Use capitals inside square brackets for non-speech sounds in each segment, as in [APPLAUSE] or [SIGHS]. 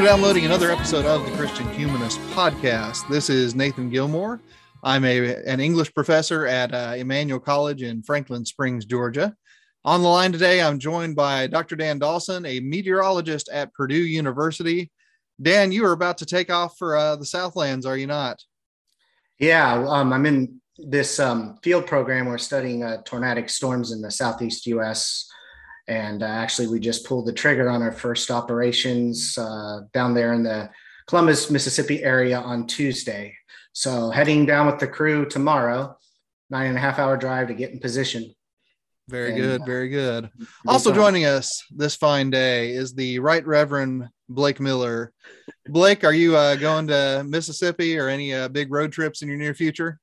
for downloading another episode of the Christian Humanist Podcast. This is Nathan Gilmour. I'm a, an English professor at uh, Emmanuel College in Franklin Springs, Georgia. On the line today, I'm joined by Dr. Dan Dawson, a meteorologist at Purdue University. Dan, you are about to take off for uh, the Southlands, are you not? Yeah, um, I'm in this um, field program. We're studying uh, tornadic storms in the southeast U.S. And uh, actually, we just pulled the trigger on our first operations uh, down there in the Columbus, Mississippi area on Tuesday. So heading down with the crew tomorrow, nine and a half hour drive to get in position. Very And, good, uh, very good. Be Also joining us this fine day is the Right Reverend Blake Miller. Blake, are you uh, going to Mississippi or any uh, big road trips in your near future?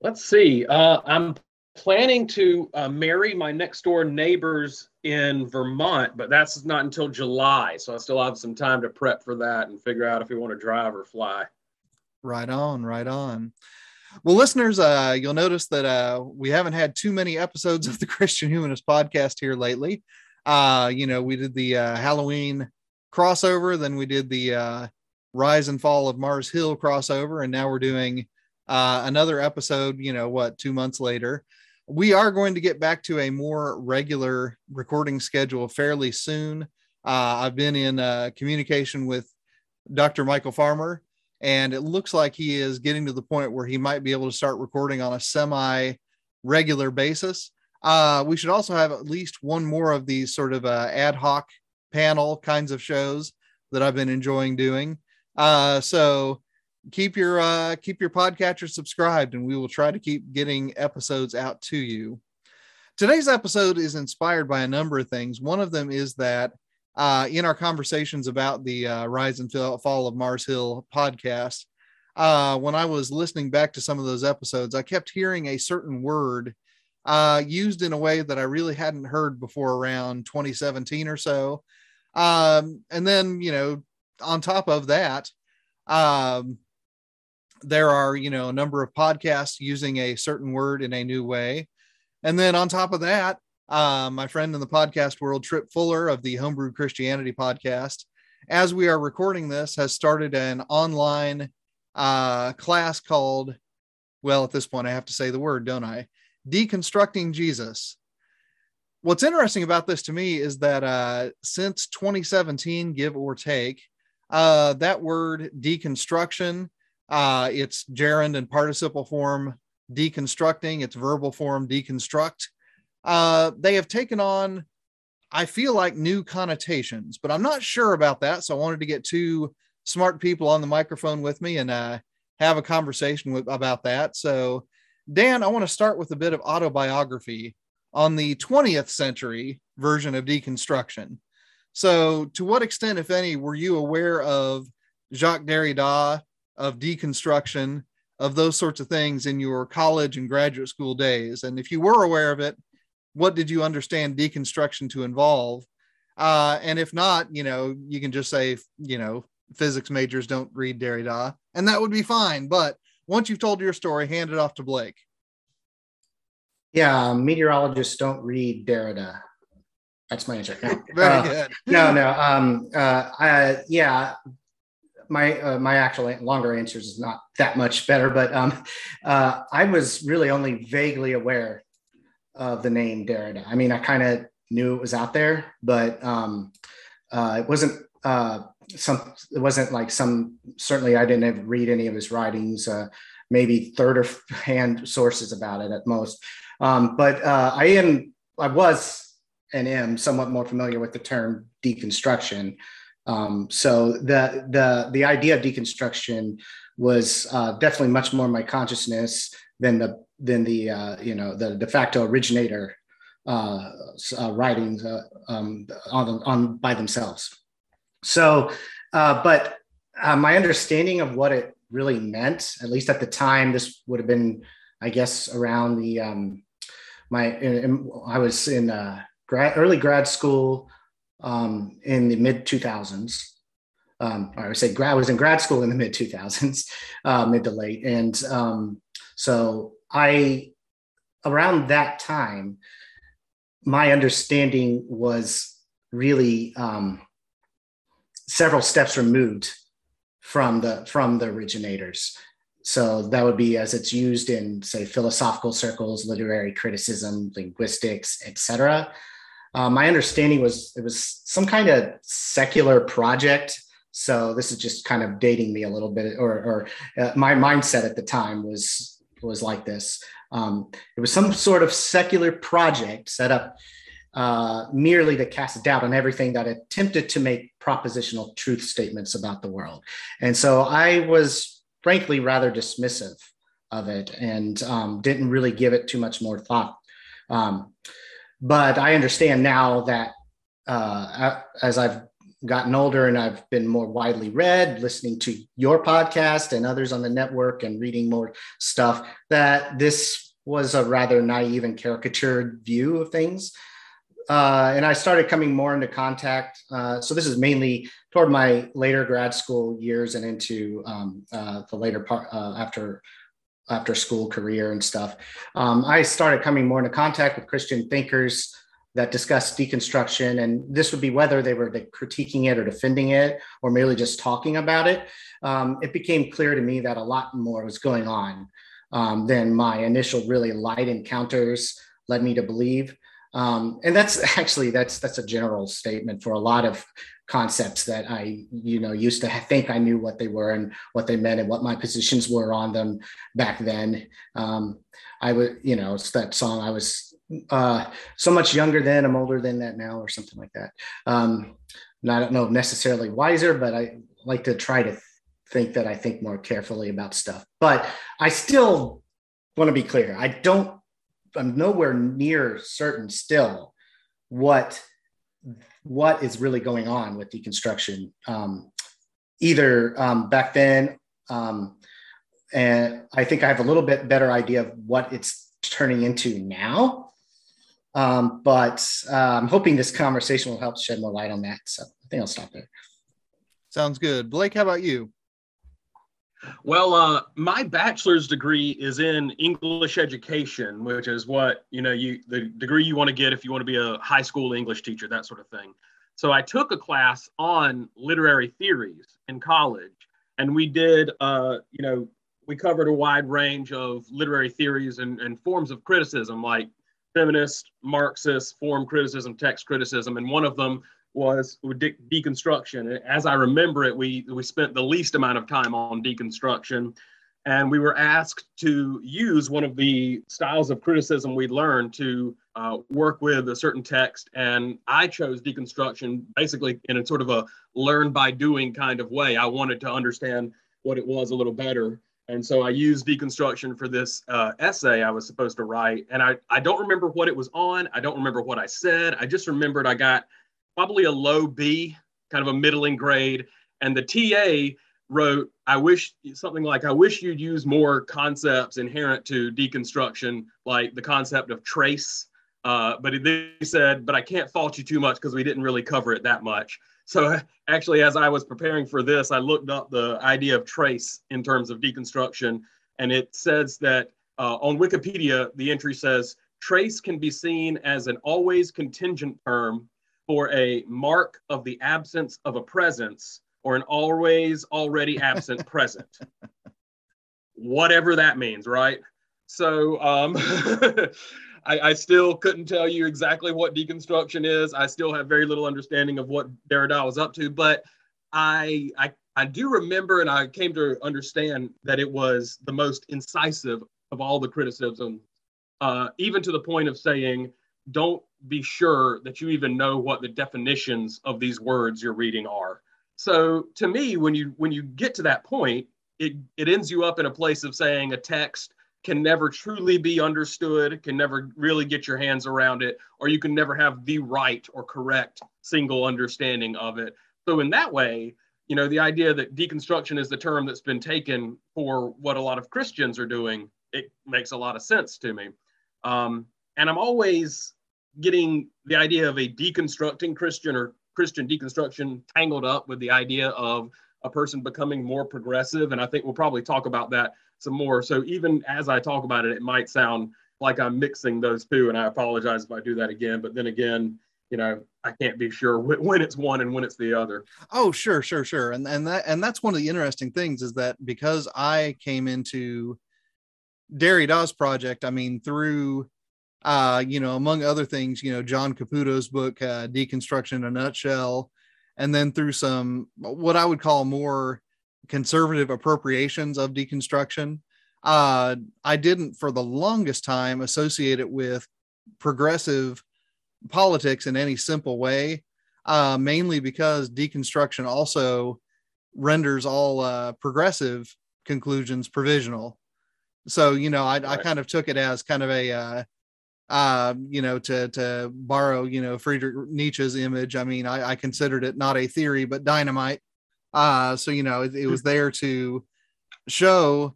Let's see. Uh, I'm planning to uh, marry my next door neighbors in Vermont, but that's not until July. So I still have some time to prep for that and figure out if we want to drive or fly. Right on, right on. Well, listeners, uh, you'll notice that uh, we haven't had too many episodes of the [LAUGHS] Christian Humanist podcast here lately. Uh, you know, we did the uh, Halloween crossover, then we did the uh, Rise and Fall of Mars Hill crossover, and now we're doing uh, another episode. You know, what two months later? We are going to get back to a more regular recording schedule fairly soon. Uh, I've been in uh, communication with Dr. Michael Farmer and it looks like he is getting to the point where he might be able to start recording on a semi regular basis. Uh, we should also have at least one more of these sort of uh, ad hoc panel kinds of shows that I've been enjoying doing. Uh, so keep your uh, keep your podcatcher subscribed, and we will try to keep getting episodes out to you. Today's episode is inspired by a number of things. One of them is that uh, in our conversations about the uh, Rise and Fall of Mars Hill podcast, uh, when I was listening back to some of those episodes, I kept hearing a certain word uh, used in a way that I really hadn't heard before around 2017 or so. Um, and then, you know, on top of that, um, there are, you know, a number of podcasts using a certain word in a new way. And then on top of that, uh, my friend in the podcast world, Tripp Fuller of the Homebrew Christianity podcast, as we are recording this, has started an online uh, class called, well, at this point, I have to say the word, don't I? Deconstructing Jesus. What's interesting about this to me is that uh, since 2017, give or take, uh, that word deconstruction, uh, it's gerund and participle form deconstructing, it's verbal form deconstruct uh, they have taken on, I feel like, new connotations, but I'm not sure about that. So I wanted to get two smart people on the microphone with me and uh, have a conversation with, about that. So, Dan, I want to start with a bit of autobiography on the 20th century version of deconstruction. So, to what extent, if any, were you aware of Jacques Derrida, of deconstruction, of those sorts of things in your college and graduate school days? And if you were aware of it, what did you understand deconstruction to involve? Uh, and if not, you know, you can just say, you know, physics majors don't read Derrida, and that would be fine. But once you've told your story, hand it off to Blake. Yeah, meteorologists don't read Derrida. That's my answer. No. [LAUGHS] Very Uh, good. no, no. Um, uh, I, yeah, my uh, my actual longer answers is not that much better, but um, uh, I was really only vaguely aware of the name Derrida. I mean, I kind of knew it was out there, but um, uh, it wasn't uh, some. It wasn't like some. Certainly, I didn't read any of his writings. Uh, maybe third or [LAUGHS] hand sources about it at most. Um, but uh, I am. I was and am somewhat more familiar with the term deconstruction Um, so the the the idea of deconstruction was uh, definitely much more my consciousness than the than the uh, you know the de facto originator uh, uh, writings uh, um, on on by themselves. So, uh, but my understanding of what it really meant, at least at the time, this would have been, I guess, around the um, my in, in, I was in grad early grad school um, in the mid 2000s. Um, I would say grad I was in grad school in the mid 2000s, [LAUGHS] uh, mid to late, and um, so I around that time, my understanding was really um, several steps removed from the from the originators. So that would be as it's used in, say, philosophical circles, literary criticism, linguistics, etc. Uh, my understanding was it was some kind of secular project. So this is just kind of dating me a little bit, or, or uh, my mindset at the time was was like this. Um, it was some sort of secular project set up uh, merely to cast doubt on everything that attempted to make propositional truth statements about the world. And so I was frankly rather dismissive of it and um, didn't really give it too much more thought. Um, but I understand now that uh, as I've gotten older and I've been more widely read, listening to your podcast and others on the network and reading more stuff, that this was a rather naive and caricatured view of things. Uh, and I started coming more into contact. Uh, so this is mainly toward my later grad school years and into um, uh, the later part uh, after after school career and stuff. Um, I started coming more into contact with Christian thinkers that discuss deconstruction, and this would be whether they were critiquing it or defending it or merely just talking about it. Um, it became clear to me that a lot more was going on um, than my initial really light encounters led me to believe. Um, and that's [LAUGHS] actually that's that's a general statement for a lot of concepts that I you know used to think I knew what they were and what they meant and what my positions were on them back then. Um, I would you know it's that song I was uh, so much younger then I'm older than that now or something like that. Um, and I don't know necessarily wiser, but I like to try to think that I think more carefully about stuff. But I still want to be clear. I don't I'm nowhere near certain still what what is really going on with deconstruction. Um, either um, back then, um, and I think I have a little bit better idea of what it's turning into now. Um, but uh, I'm hoping this conversation will help shed more light on that. So I think I'll stop there. Sounds good. Blake, how about you? Well, uh, my bachelor's degree is in English education, which is what you know you the degree you want to get if you want to be a high school English teacher, that sort of thing. So I took a class on literary theories in college, and we did, uh, you know, we covered a wide range of literary theories and, and forms of criticism, like feminist, Marxist, form criticism, text criticism, and one of them was de- deconstruction. As I remember it, we we spent the least amount of time on deconstruction, and we were asked to use one of the styles of criticism we'd learned to uh, work with a certain text. And I chose deconstruction basically in a sort of a learn by doing kind of way. I wanted to understand what it was a little better. And so I used deconstruction for this uh, essay I was supposed to write. And I, I don't remember what it was on. I don't remember what I said. I just remembered I got probably a low B, kind of a middling grade. And the TA wrote, I wish something like, I wish you'd use more concepts inherent to deconstruction, like the concept of trace. Uh, but they said, but I can't fault you too much because we didn't really cover it that much. So [LAUGHS] actually, as I was preparing for this, I looked up the idea of trace in terms of deconstruction. And it says that uh, on Wikipedia, the entry says, trace can be seen as an always contingent term for a mark of the absence of a presence or an always already absent [LAUGHS] present. Whatever that means, right? So um, [LAUGHS] I, I, still couldn't tell you exactly what deconstruction is. I still have very little understanding of what Derrida was up to, but I, I, I do remember and I came to understand that it was the most incisive of all the criticism, uh, even to the point of saying, don't be sure that you even know what the definitions of these words you're reading are. so to me, when you when you get to that point, it it ends you up in a place of saying a text can never truly be understood, can never really get your hands around it, or you can never have the right or correct single understanding of it. So in that way, you know, the idea that deconstruction is the term that's been taken for what a lot of Christians are doing, it makes a lot of sense to me. Um, and I'm always getting the idea of a deconstructing Christian or Christian deconstruction tangled up with the idea of a person becoming more progressive. And I think we'll probably talk about that some more. So even as I talk about it, it might sound like I'm mixing those two. And I apologize if I do that again. But then again, you know, I can't be sure when it's one and when it's the other. Oh, sure, sure, sure. And and that and that's one of the interesting things is that because I came into Derrida's project, I mean, through uh, you know, among other things, you know, John Caputo's book, uh, Deconstruction in a Nutshell, and then through some what I would call more conservative appropriations of deconstruction. Uh, I didn't for the longest time associate it with progressive politics in any simple way, uh, mainly because deconstruction also renders all uh, progressive conclusions provisional. So, you know, I, I kind of took it as kind of a, uh, you know, to to borrow, you know, Friedrich Nietzsche's image. I mean, I, I considered it not a theory but dynamite. Uh, so you know, it, it was there to show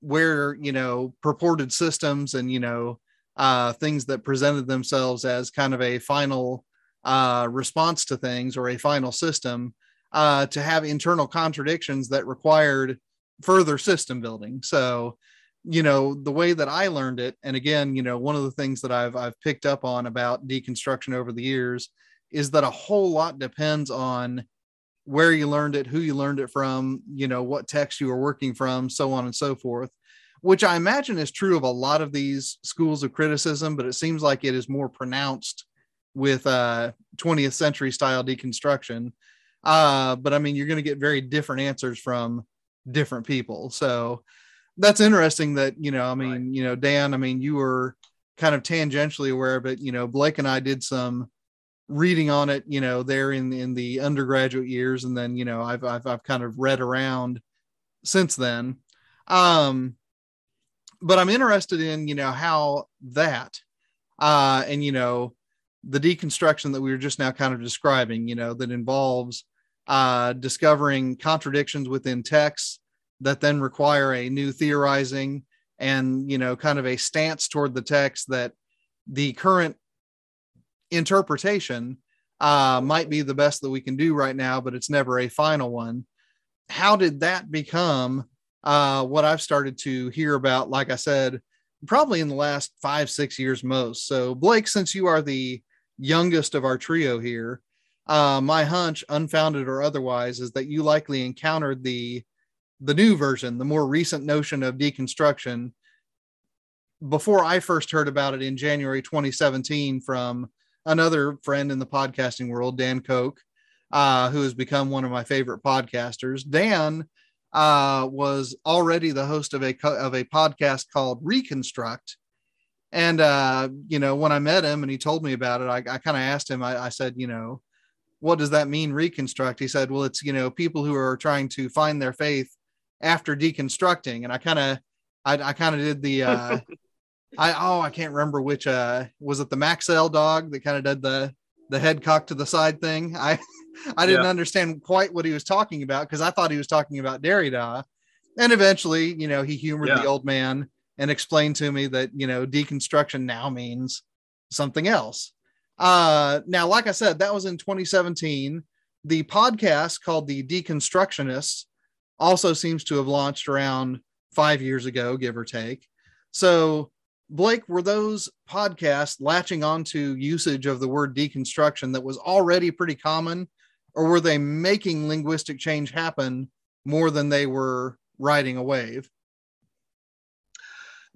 where you know purported systems and you know uh, things that presented themselves as kind of a final uh, response to things or a final system uh, to have internal contradictions that required further system building. So, you know, the way that I learned it, and again, you know, one of the things that I've I've picked up on about deconstruction over the years is that a whole lot depends on where you learned it, who you learned it from, you know, what text you were working from, so on and so forth which I imagine is true of a lot of these schools of criticism, but it seems like it is more pronounced with uh, 20th century style deconstruction. Uh, but I mean, you're going to get very different answers from different people. So that's interesting that, you know, I mean, Right. you know, Dan, I mean, you were kind of tangentially aware of it. You know, Blake and I did some reading on it, you know, there in, in the undergraduate years. And then, you know, I've, I've, I've kind of read around since then. Um, but I'm interested in, you know, how that, uh, and, you know, the deconstruction that we were just now kind of describing, you know, that involves uh, discovering contradictions within texts that then require a new theorizing and, you know, kind of a stance toward the text that the current interpretation uh, might be the best that we can do right now, but it's never a final one. How did that become uh, what I've started to hear about? Like I said, probably in the last five, six years most. So, Blake, since you are the youngest of our trio here, uh, my hunch, unfounded or otherwise, is that you likely encountered the the new version, the more recent notion of deconstruction before I first heard about it in January 2017 from another friend in the podcasting world, Dan Koch, uh, who has become one of my favorite podcasters. Dan uh, was already the host of a of a podcast called Reconstruct, and uh, you know when I met him and he told me about it, I, I kind of asked him. I, I said, you know, what does that mean, reconstruct? He said, well, it's you know people who are trying to find their faith after deconstructing, and I kind of I, I kind of did the. Uh, [LAUGHS] I oh I can't remember which uh was it the Maxell dog that kind of did the the head cock to the side thing. I I didn't Yeah. understand quite what he was talking about because I thought he was talking about Derrida. And eventually, you know, he humored Yeah. the old man and explained to me that, you know, deconstruction now means something else. Uh now, like I said, that was in 2017. The podcast called The Deconstructionists also seems to have launched around five years ago, give or take. So Blake, were those podcasts latching onto usage of the word deconstruction that was already pretty common, or were they making linguistic change happen more than they were riding a wave?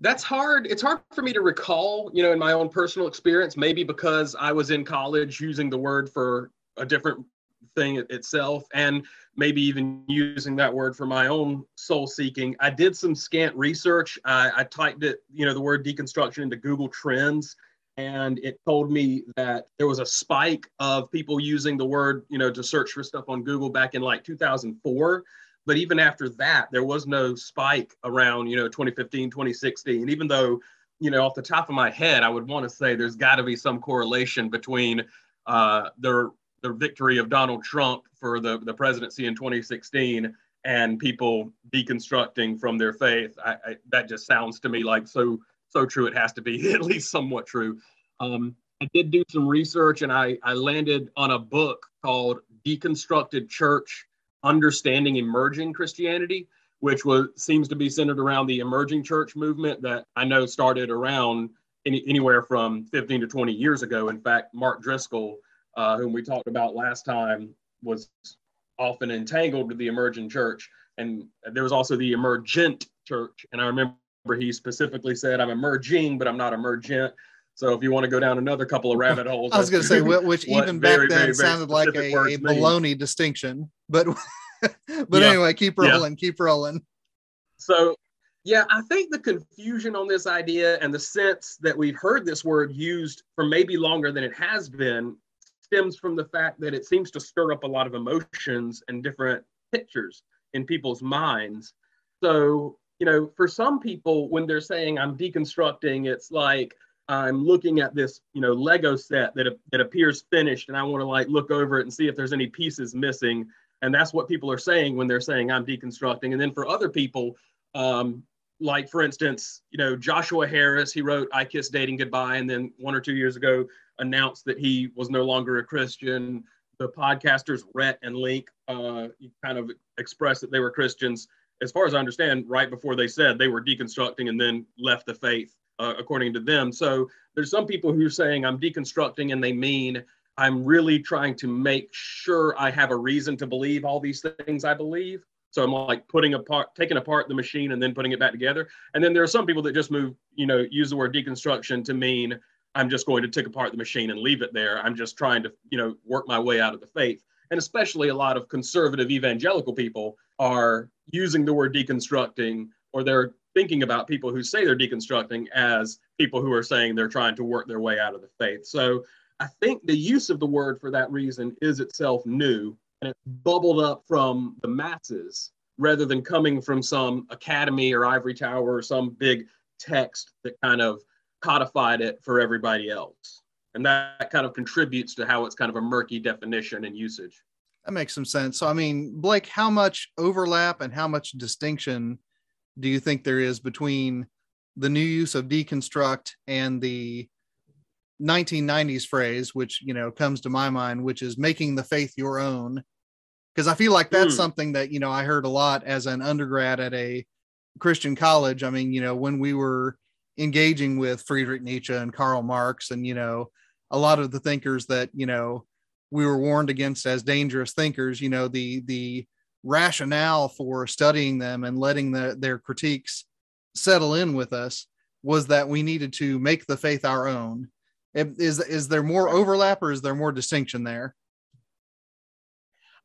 That's hard. It's hard for me to recall, you know, in my own personal experience, maybe because I was in college using the word for a different thing itself, and maybe even using that word for my own soul seeking. I did some scant research. I, I typed it, you know, the word deconstruction into Google Trends, and it told me that there was a spike of people using the word, you know, to search for stuff on Google back in like 2004. But even after that, there was no spike around, you know, 2015, 2016. Even though, you know, off the top of my head, I would want to say there's got to be some correlation between uh, the the victory of Donald Trump for the, the presidency in 2016 and people deconstructing from their faith. I, I, that just sounds to me like so so true. It has to be [LAUGHS] at least somewhat true. Um, I did do some research and I, I landed on a book called Deconstructed Church Understanding Emerging Christianity, which was seems to be centered around the emerging church movement that I know started around any, anywhere from 15 to 20 years ago. In fact, Mark Driscoll, uh, whom we talked about last time, was often entangled with the emerging church. And there was also the emergent church. And I remember he specifically said, I'm emerging, but I'm not emergent. So if you want to go down another couple of [LAUGHS] rabbit holes, I was going to say, [LAUGHS] which even very, back then very, very sounded like a, a baloney distinction. But [LAUGHS] but Yeah. anyway, keep Yeah. rolling, keep rolling. So, yeah, I think the confusion on this idea and the sense that we've heard this word used for maybe longer than it has been stems from the fact that it seems to stir up a lot of emotions and different pictures in people's minds. So, you know, for some people, when they're saying I'm deconstructing, it's like I'm looking at this, you know, Lego set that, that appears finished and I want to like look over it and see if there's any pieces missing. And that's what people are saying when they're saying I'm deconstructing. And then for other people, um, like for instance, you know, Joshua Harris, he wrote I Kiss Dating Goodbye, and then one or two years ago announced that he was no longer a Christian. The podcasters Rhett and Link uh, kind of expressed that they were Christians. As far as I understand, right before they said they were deconstructing and then left the faith, uh, according to them. So there's some people who are saying I'm deconstructing and they mean I'm really trying to make sure I have a reason to believe all these things I believe. So I'm like putting apart, taking apart the machine and then putting it back together. And then there are some people that just move, you know, use the word deconstruction to mean I'm just going to take apart the machine and leave it there. I'm just trying to, you know, work my way out of the faith. And especially a lot of conservative evangelical people are using the word deconstructing or they're thinking about people who say they're deconstructing as people who are saying they're trying to work their way out of the faith. So I think the use of the word for that reason is itself new and it's bubbled up from the masses rather than coming from some academy or ivory tower or some big text that kind of codified it for everybody else. And that kind of contributes to how it's kind of a murky definition and usage. That makes some sense. So, I mean, Blake, how much overlap and how much distinction do you think there is between the new use of deconstruct and the 1990s phrase, which, you know, comes to my mind, which is making the faith your own? Because I feel like that's Hmm. something that, you know, I heard a lot as an undergrad at a Christian college. I mean, you know, when we were engaging with Friedrich Nietzsche and Karl Marx and, you know, a lot of the thinkers that, you know, we were warned against as dangerous thinkers, you know, the the rationale for studying them and letting the, their critiques settle in with us was that we needed to make the faith our own. Is is there more overlap or is there more distinction there?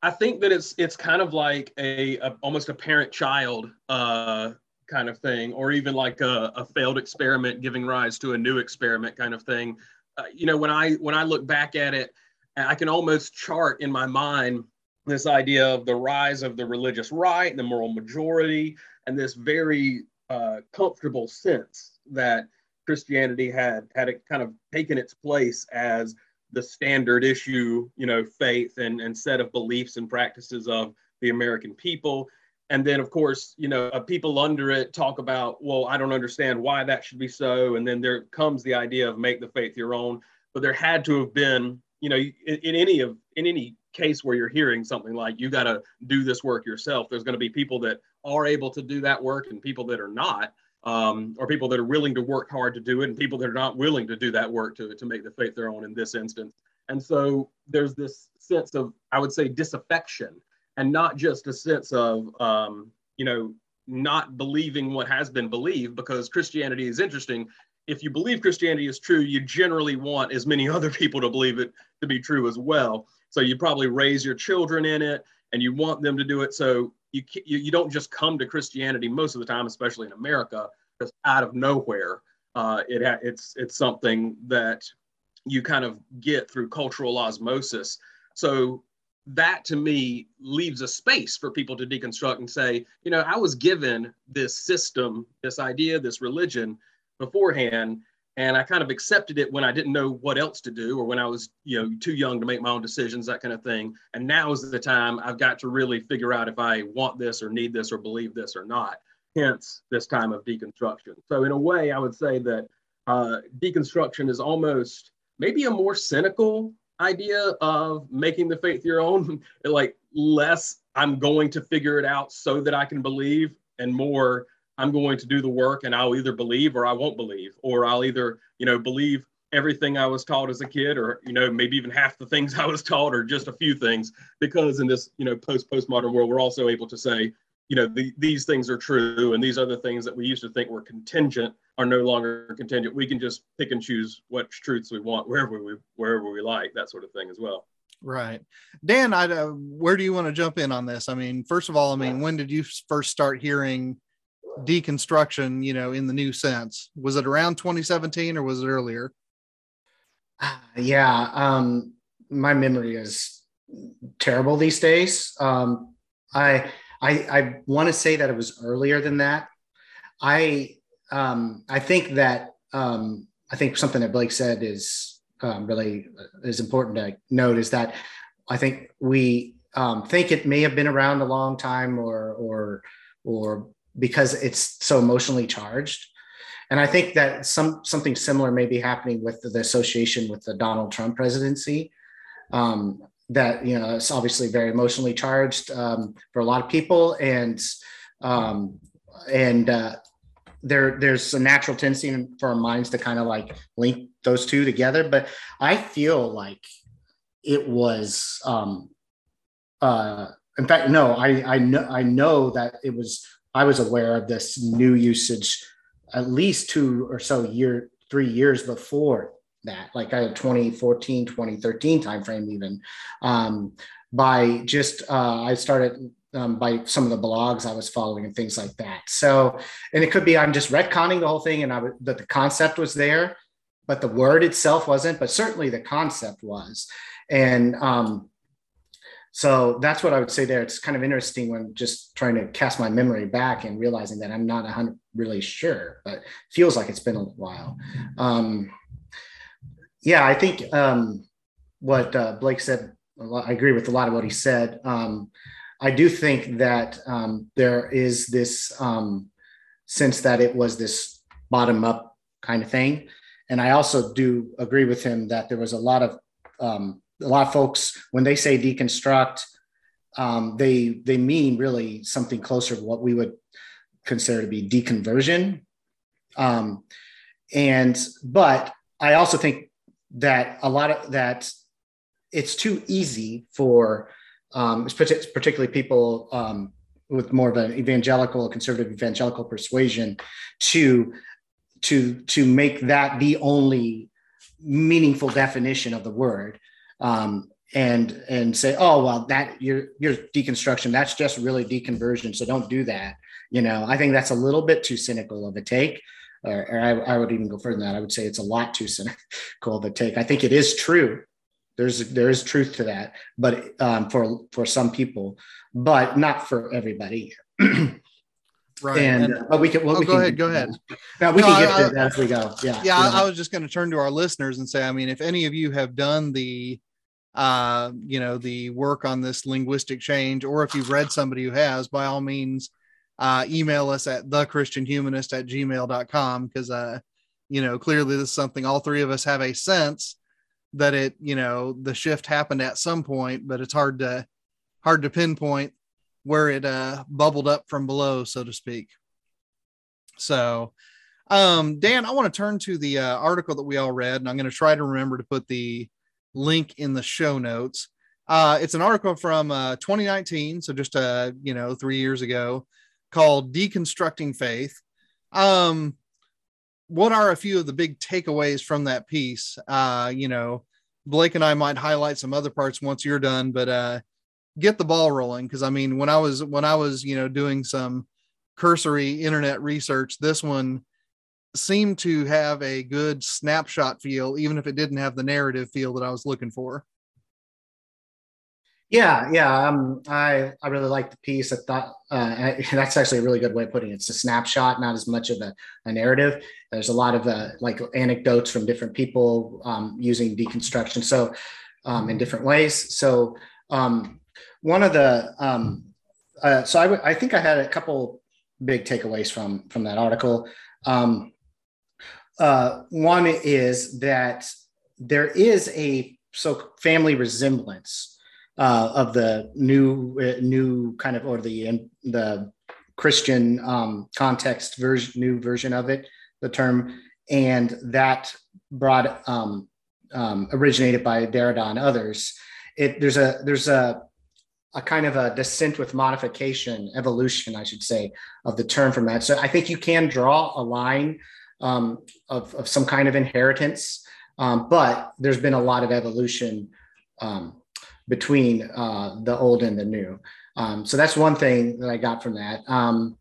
I think that it's it's kind of like a, a almost a parent child uh, kind of thing, or even like a, a failed experiment giving rise to a new experiment kind of thing. Uh, you know, when I when I look back at it, I can almost chart in my mind this idea of the rise of the religious right, the moral majority, and this very uh, comfortable sense that Christianity had had it kind of taken its place as the standard issue, you know, faith and, and set of beliefs and practices of the American people. And then, of course, you know, uh, people under it talk about, well, I don't understand why that should be so. And then there comes the idea of make the faith your own. But there had to have been, you know, in, in any of in any case where you're hearing something like you got to do this work yourself, there's going to be people that are able to do that work and people that are not um, or people that are willing to work hard to do it and people that are not willing to do that work to, to make the faith their own in this instance. And so there's this sense of, I would say, disaffection and not just a sense of, um, you know, not believing what has been believed because Christianity is interesting. If you believe Christianity is true, you generally want as many [LAUGHS] other people to believe it to be true as well. So you probably raise your children in it and you want them to do it. So you, you, you don't just come to Christianity most of the time, especially in America, just out of nowhere. Uh, it it's it's something that you kind of get through cultural osmosis. So that to me leaves a space for people to deconstruct and say, you know, I was given this system, this idea, this religion beforehand, and I kind of accepted it when I didn't know what else to do or when I was, you know, too young to make my own decisions, that kind of thing. And now is the time I've got to really figure out if I want this or need this or believe this or not. Hence, this time of deconstruction. So, in a way, I would say that uh, deconstruction is almost maybe a more cynical idea of making the faith your own, [LAUGHS] like less I'm going to figure it out so that I can believe, and more I'm going to do the work and I'll either believe or I won't believe, or I'll either, you know, believe everything I was taught as a kid, or, you know, maybe even half the things [LAUGHS] I was taught, or just a few things, because in this, you know, post postmodern world, we're also able to say, you know, the, these things are true, and these other things that we used to think were contingent are no longer contingent. We can just pick and choose what truths we want wherever we wherever we like, that sort of thing as well. Right. Dan, I uh, where do you want to jump in on this? I mean, first of all, I mean, when did you first start hearing deconstruction, you know, in the new sense? Was it around 2017 or was it earlier? Uh, yeah, um, my memory is terrible these days. Um, I I, I want to say that it was earlier than that. I um, I think that um, I think something that Blake said is um, really is important to note is that I think we um, think it may have been around a long time or or or because it's so emotionally charged. And I think that some something similar may be happening with the, the association with the Donald Trump presidency. Um, that you know it's obviously very emotionally charged um, for a lot of people, and um, and uh, there there's a natural tendency for our minds to kind of like link those two together. But I feel like it was um, uh, in fact no I I know I know that it was I was aware of this new usage at least two or so year three years before that. Like I had a 2014 2013 timeframe even. Um, by just uh, i started um, by some of the blogs i was following and things like that. So and it could be i'm just retconning the whole thing and i that the concept was there but the word itself wasn't but certainly the concept was. And um, so that's what I would say there. It's kind of interesting when just trying to cast my memory back and realizing that I'm not 100 really sure, but feels like it's been a while. Um, yeah, I think um, what uh, Blake said, I agree with a lot of what he said. Um, I do think that um, there is this um, sense that it was this bottom up kind of thing. And I also do agree with him that there was a lot of um, a lot of folks when they say deconstruct um, they they mean really something closer to what we would consider to be deconversion. Um, and but i also think that a lot of that it's too easy for um, particularly people um, with more of an evangelical conservative evangelical persuasion to to to make that the only meaningful definition of the word um, and and say, oh well, that your your deconstruction that's just really deconversion, so don't do that. You know, I think that's a little bit too cynical of a take. Or, or I, I, would even go further than that. I would say it's a lot too cynical of a take. I think it is true. There's there is truth to that, but um, for for some people, but not for everybody. [CLEARS THROAT] Right. And, And- but we can. Well, Oh, we go can, ahead, go ahead. No, we No, can get I- to that as we go. Yeah. yeah I. I was just going to turn to our listeners and say i mean if any of you have done the uh you know the work on this linguistic change or if you've read somebody who has by all means uh email us at the christian humanist at gmail.com because uh you know clearly this is something all three of us have a sense that it you know the shift happened at some point but it's hard to hard to pinpoint where it uh bubbled up from below so to speak so um, Dan, I want to turn to the uh, article that we all read, and I'm going to try to remember to put the link in the show notes. Uh, it's an article from uh, 2019, so just uh, you know, three years ago, called "Deconstructing Faith." Um, what are a few of the big takeaways from that piece? Uh, you know, Blake and I might highlight some other parts once you're done, but uh, get the ball rolling because I mean, when I was when I was you know doing some cursory internet research, this one seemed to have a good snapshot feel, even if it didn't have the narrative feel that I was looking for. Yeah, yeah. Um, I I really like the piece. I thought uh, [LAUGHS] that's actually a really good way of putting it. It's a snapshot, not as much of a, a narrative. There's a lot of uh, like anecdotes from different people um, using deconstruction, so um, in different ways. So um, one of the um, uh, so I, w- I think I had a couple big takeaways from from that article. Um, uh, one is that there is a so family resemblance uh, of the new uh, new kind of or the the Christian um, context version, new version of it, the term, and that brought um, um, originated by Derrida and others. It there's a there's a a kind of a descent with modification, evolution, I should say, of the term from that. So I think you can draw a line um, of, of some kind of inheritance, um, but there's been a lot of evolution um, between uh, the old and the new. Um, so that's one thing that I got from that. Um,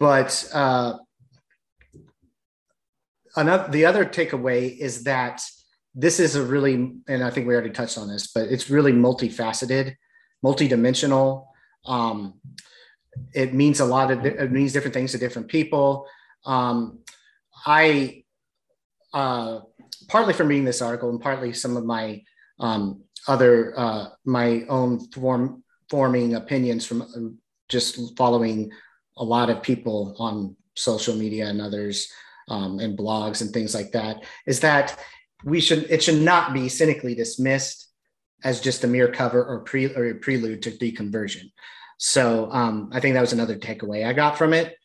but uh, another, the other takeaway is that this is a really, and I think we already touched on this, but it's really multifaceted, multidimensional. Um, it means a lot of, it means different things to different people. Um, I, uh, partly from reading this article and partly some of my um, other uh, my own form forming opinions from uh, just following a lot of people on social media and others um, and blogs and things like that is that we should it should not be cynically dismissed as just a mere cover or pre or prelude to deconversion. So um, I think that was another takeaway I got from it.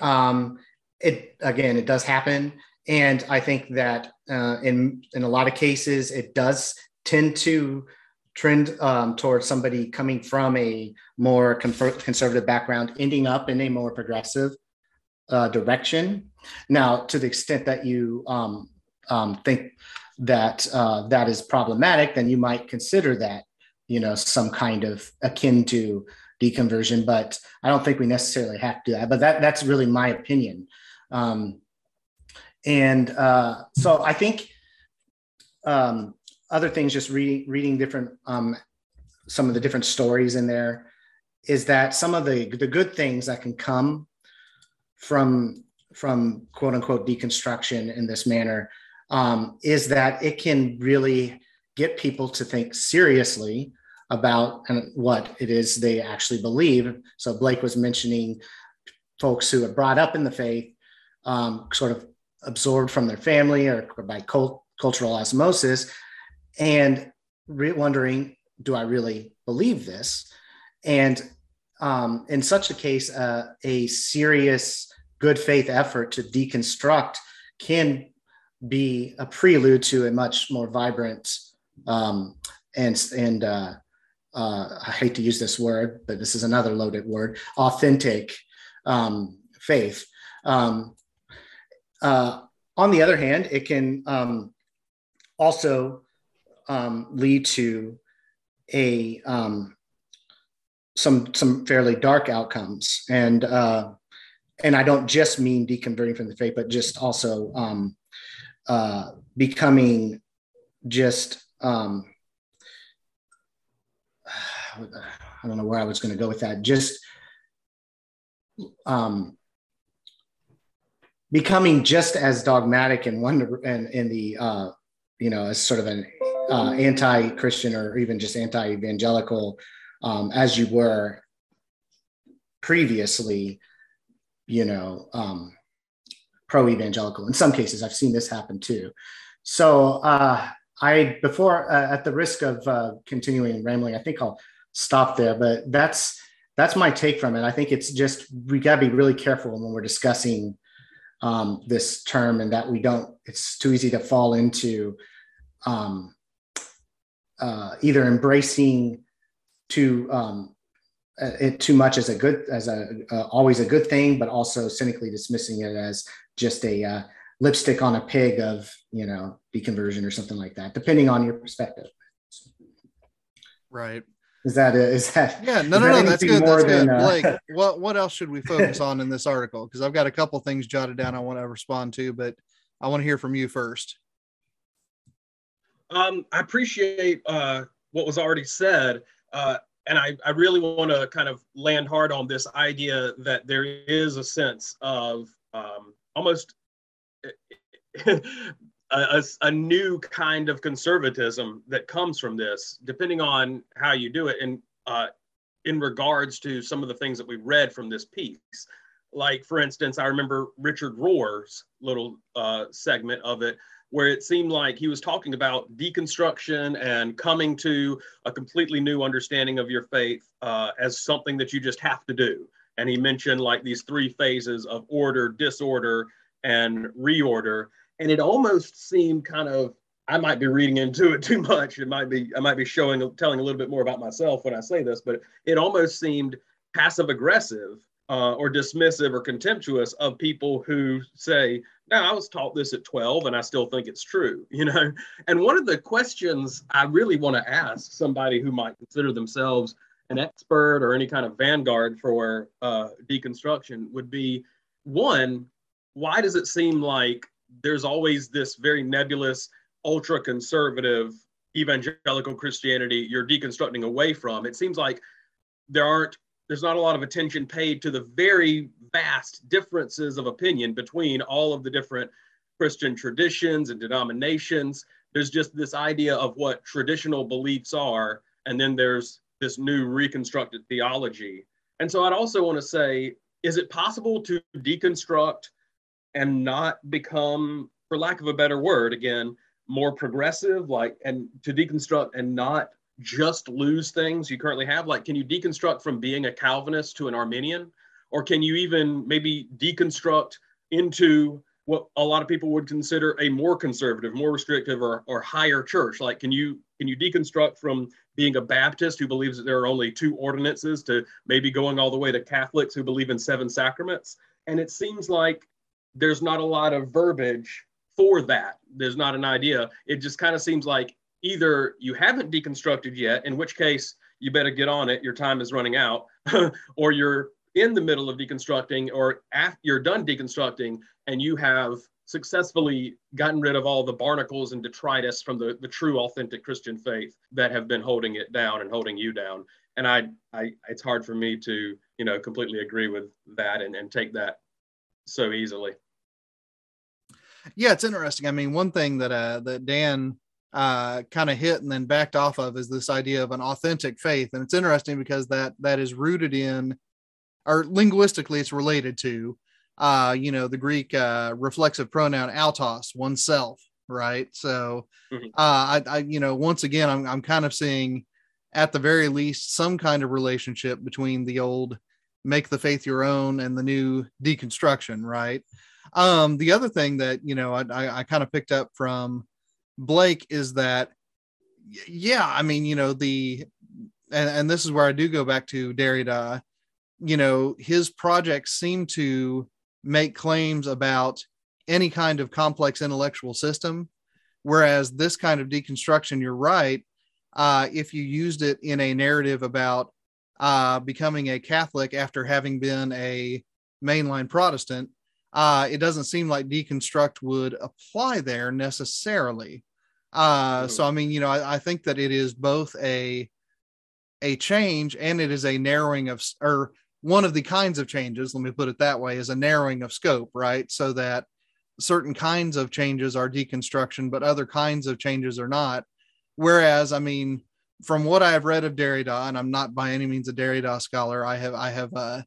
Um, it again, it does happen, and I think that uh, in in a lot of cases, it does tend to trend um, towards somebody coming from a more conservative background, ending up in a more progressive uh, direction. Now, to the extent that you um, um, think that uh, that is problematic, then you might consider that, you know, some kind of akin to deconversion. But I don't think we necessarily have to do that. But that that's really my opinion. Um, and uh, so I think um, other things, just reading reading different um, some of the different stories in there, is that some of the the good things that can come from from quote unquote deconstruction in this manner um, is that it can really get people to think seriously about what it is they actually believe. So Blake was mentioning folks who are brought up in the faith, um, sort of absorbed from their family or by cult, cultural osmosis, and re- wondering, do I really believe this? And um, in such a case, uh, a serious good faith effort to deconstruct can be a prelude to a much more vibrant um, and and uh, uh, I hate to use this word, but this is another loaded word: authentic um, faith. Um, uh, on the other hand, it can um, also um, lead to a um, some some fairly dark outcomes, and uh, and I don't just mean deconverting from the faith, but just also uh, becoming just um, I don't know where I was going to go with that. Just um, becoming just as dogmatic and wonder and in the uh, you know as sort of an uh, anti-Christian or even just anti-evangelical um, as you were previously, you know, um, pro-evangelical. In some cases, I've seen this happen too. So uh, I, before, uh, at the risk of uh, continuing rambling, I think I'll stop there. But that's that's my take from it. I think it's just we got to be really careful when we're discussing um, this term, and that we don't. It's too easy to fall into um, uh, either embracing too um, it too much as a good as a uh, always a good thing, but also cynically dismissing it as just a uh, lipstick on a pig of you know deconversion or something like that, depending on your perspective. Right. Is that it? Is that Yeah, no, Is no, that no. That's good. more That's good. than, uh, Blake, what what else should we focus on in this article? Because I've got a couple things jotted down I want to respond to, but I want to hear from you first. Um, I appreciate uh, what was already said, uh, and I, I really want to kind of land hard on this idea that there is a sense of um, almost [LAUGHS] a, a, new kind of conservatism that comes from this, depending on how you do it, and uh, in regards to some of the things that we read from this piece. Like, for instance, I remember Richard Rohr's little uh, segment of it where it seemed like he was talking about deconstruction and coming to a completely new understanding of your faith uh, as something that you just have to do. And he mentioned like these three phases of order, disorder, and reorder. And it almost seemed kind of, I might be reading into it too much. It might be, I might be showing, telling a little bit more about myself when I say this, but it almost seemed passive aggressive uh, or dismissive or contemptuous of people who say, no, I was taught this at 12 and I still think it's true, [LAUGHS] you know? And one of the questions I really want to ask somebody who might consider themselves an expert or any kind of vanguard for uh, deconstruction would be one, why does it seem like there's always this very nebulous, ultra conservative evangelical Christianity you're deconstructing away from? It seems like there aren't there's not a lot of attention paid to the very vast differences of opinion between all of the different Christian traditions and denominations. There's just this idea of what traditional beliefs are, and then there's this new reconstructed theology. And so I'd also want to say is it possible to deconstruct and not become, for lack of a better word, again, more progressive, like, and to deconstruct and not just lose things you currently have? Like, can you deconstruct from being a Calvinist to an Arminian? Or can you even maybe deconstruct into what a lot of people would consider a more conservative, more restrictive, or, or higher church? Like, can you can you deconstruct from being a Baptist who believes that there are only two ordinances to maybe going all the way to Catholics who believe in seven sacraments? And it seems like there's not a lot of verbiage for that. There's not an idea. It just kind of seems like either you haven't deconstructed yet, in which case you better get on it, your time is running out, [LAUGHS] or you're in the middle of deconstructing, or after you're done deconstructing and you have successfully gotten rid of all the barnacles and detritus from the, the true authentic Christian faith that have been holding it down and holding you down. And I, I it's hard for me to, you know, completely agree with that and, and take that so easily. Yeah, it's interesting. I mean, one thing that uh that Dan uh kind of hit and then backed off of is this idea of an authentic faith. And it's interesting because that that is rooted in or linguistically it's related to uh you know the Greek uh reflexive pronoun autos, oneself, right? So Mhm. uh I, I you know once again I'm I'm kind of seeing at the very least some kind of relationship between the old make the faith your own and the new deconstruction, right? Um, the other thing that you know I, I, I kind of picked up from Blake is that yeah, I mean, you know, the and, and this is where I do go back to Derrida, you know, his projects seem to make claims about any kind of complex intellectual system, whereas this kind of deconstruction, you're right, uh, if you used it in a narrative about uh, becoming a Catholic after having been a mainline Protestant, uh, it doesn't seem like deconstruct would apply there necessarily. Uh, so I mean, you know, I, I think that it is both a a change and it is a narrowing of or one of the kinds of changes. Let me put it that way: is a narrowing of scope, right? So that certain kinds of changes are deconstruction, but other kinds of changes are not. Whereas, I mean, from what I have read of Derrida, and I'm not by any means a Derrida scholar, I have I have uh,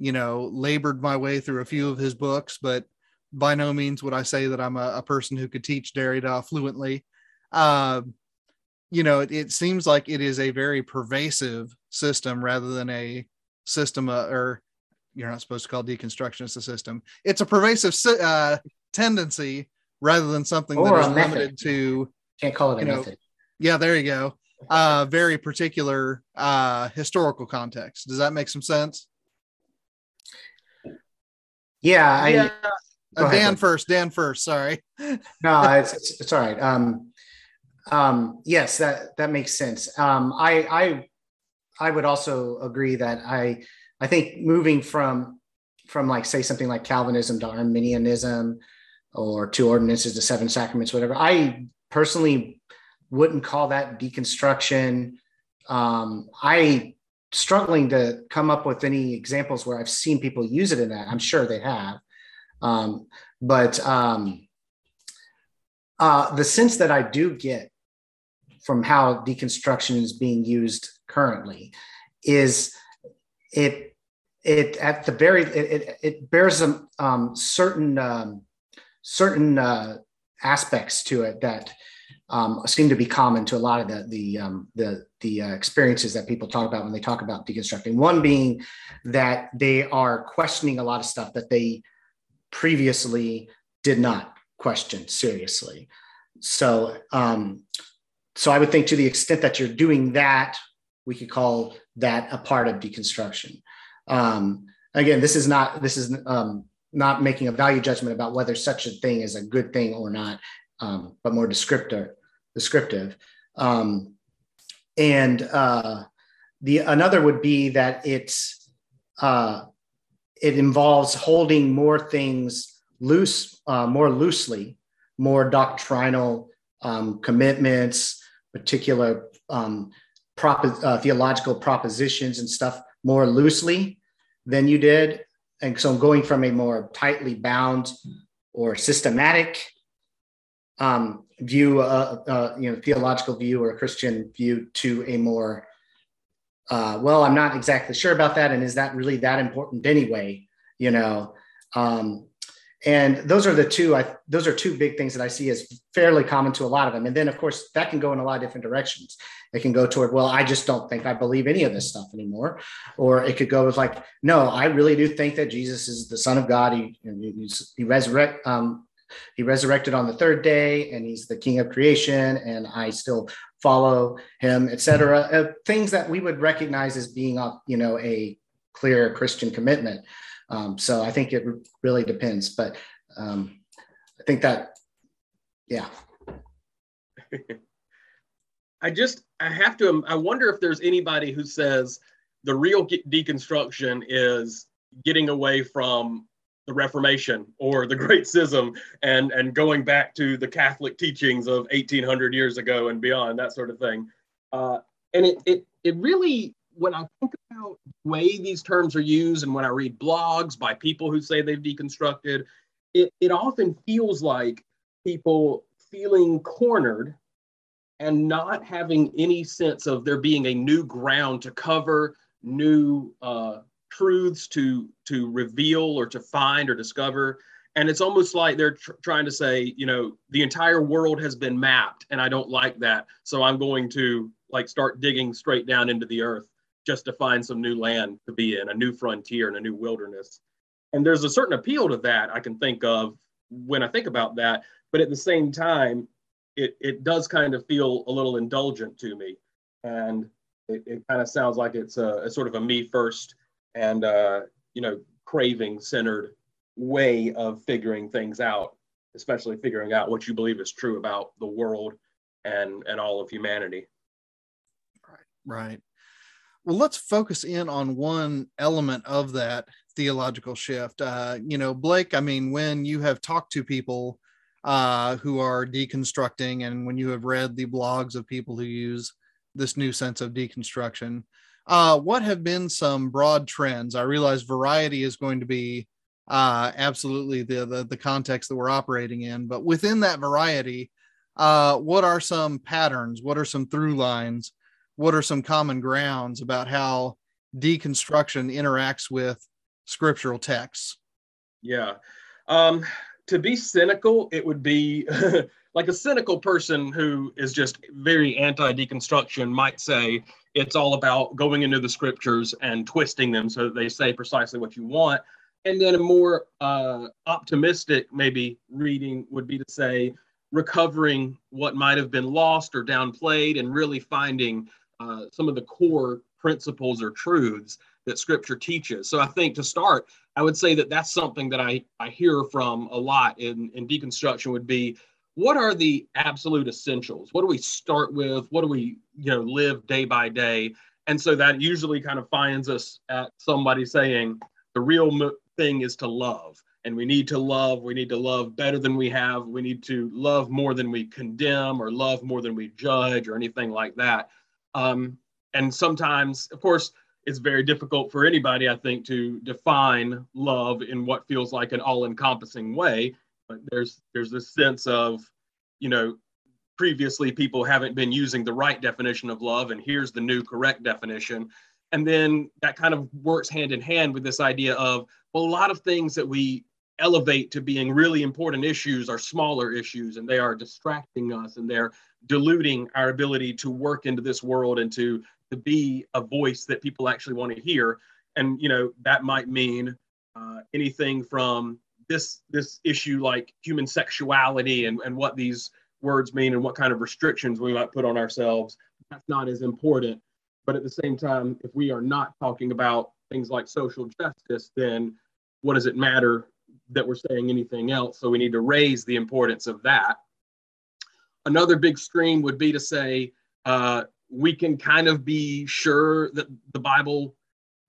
you know labored my way through a few of his books, but by no means would I say that I'm a, a person who could teach Derrida fluently. Uh, you know, it, it seems like it is a very pervasive system rather than a system uh, or you're not supposed to call deconstructionist a system. It's a pervasive uh, tendency rather than something Or that is method. limited to Can't call it a know, method. yeah, there you go. Uh, very particular uh, historical context. Does that make some sense? Yeah, I, yeah, Uh, Dan Blake. first. Dan first. Sorry. [LAUGHS] no, it's, it's, it's all right. Um, um, yes, that that makes sense. Um, I I I would also agree that I I think moving from from like say something like Calvinism to Arminianism or two ordinances to seven sacraments, whatever. I personally wouldn't call that deconstruction. Um, I struggling to come up with any examples where I've seen people use it in that. I'm sure they have, um, but um, uh, the sense that I do get from how deconstruction is being used currently is it it at the very it, it, it bears um, certain um, certain uh, aspects to it that um, seem to be common to a lot of the the um, the, the uh, experiences that people talk about when they talk about deconstructing. One being that they are questioning a lot of stuff that they previously did not question seriously. So um, so I would think to the extent that you're doing that, we could call that a part of deconstruction. Um, again, this is not this is um, not making a value judgment about whether such a thing is a good thing or not, um, but more descriptor, descriptive. Um, and uh, the another would be that it's uh, it involves holding more things loose, uh, more loosely, more doctrinal um, commitments, particular um, prop- uh, theological propositions and stuff more loosely than you did and so going from a more tightly bound or systematic um, view, uh, uh, you know, theological view or a Christian view to a more, uh, well, I'm not exactly sure about that, and is that really that important anyway? You know, um, and those are the two. I those are two big things that I see as fairly common to a lot of them. And then, of course, that can go in a lot of different directions. It can go toward, well, I just don't think I believe any of this stuff anymore, or it could go with like, no, I really do think that Jesus is the Son of God. He he, he resurrect um, he resurrected on the third day, and he's the King of creation, and I still follow him, etc. Uh, things that we would recognize as being, you know, a clear Christian commitment. Um, so I think it really depends, but um, I think that, yeah. [LAUGHS] I just, I have to, I wonder if there's anybody who says the real deconstruction is getting away from the Reformation or the [LAUGHS] Great Schism and, and going back to the Catholic teachings of 1800 years ago and beyond, that sort of thing. Uh, and it, it, it really when I think about the way these terms are used and when I read blogs by people who say they've deconstructed, it, it often feels like people feeling cornered and not having any sense of there being a new ground to cover, new uh, truths to to reveal or to find or discover. And it's almost like they're tr- trying to say, you know, the entire world has been mapped, and I don't like that, so I'm going to like start digging straight down into the earth just to find some new land to be in, a new frontier and a new wilderness. And there's a certain appeal to that I can think of when I think about that. But at the same time, it, it does kind of feel a little indulgent to me. And it, it kind of sounds like it's a, a, sort of a me first and, uh, you know, craving centered way of figuring things out, especially figuring out what you believe is true about the world and, and all of humanity. Right. Right well let's focus in on one element of that theological shift uh, you know blake i mean when you have talked to people uh, who are deconstructing and when you have read the blogs of people who use this new sense of deconstruction uh, what have been some broad trends i realize variety is going to be uh, absolutely the, the, the context that we're operating in but within that variety uh, what are some patterns what are some through lines what are some common grounds about how deconstruction interacts with scriptural texts? Yeah. Um, to be cynical, it would be [LAUGHS] like a cynical person who is just very anti deconstruction might say it's all about going into the scriptures and twisting them so that they say precisely what you want. And then a more uh, optimistic, maybe reading would be to say recovering what might have been lost or downplayed and really finding uh, some of the core principles or truths that scripture teaches. So I think to start, I would say that that's something that I, I hear from a lot in, in deconstruction would be what are the absolute essentials? What do we start with? What do we, you know, live day by day? And so that usually kind of finds us at somebody saying the real mo- thing is to love. And we need to love. We need to love better than we have. We need to love more than we condemn or love more than we judge or anything like that. Um, and sometimes, of course, it's very difficult for anybody, I think, to define love in what feels like an all-encompassing way. There's there's this sense of, you know, previously people haven't been using the right definition of love, and here's the new correct definition. And then that kind of works hand in hand with this idea of, well, a lot of things that we elevate to being really important issues are smaller issues and they are distracting us and they're diluting our ability to work into this world and to to be a voice that people actually want to hear and you know that might mean uh, anything from this this issue like human sexuality and, and what these words mean and what kind of restrictions we might put on ourselves that's not as important. But at the same time if we are not talking about things like social justice then what does it matter that we're saying anything else? So we need to raise the importance of that. Another big stream would be to say uh, we can kind of be sure that the bible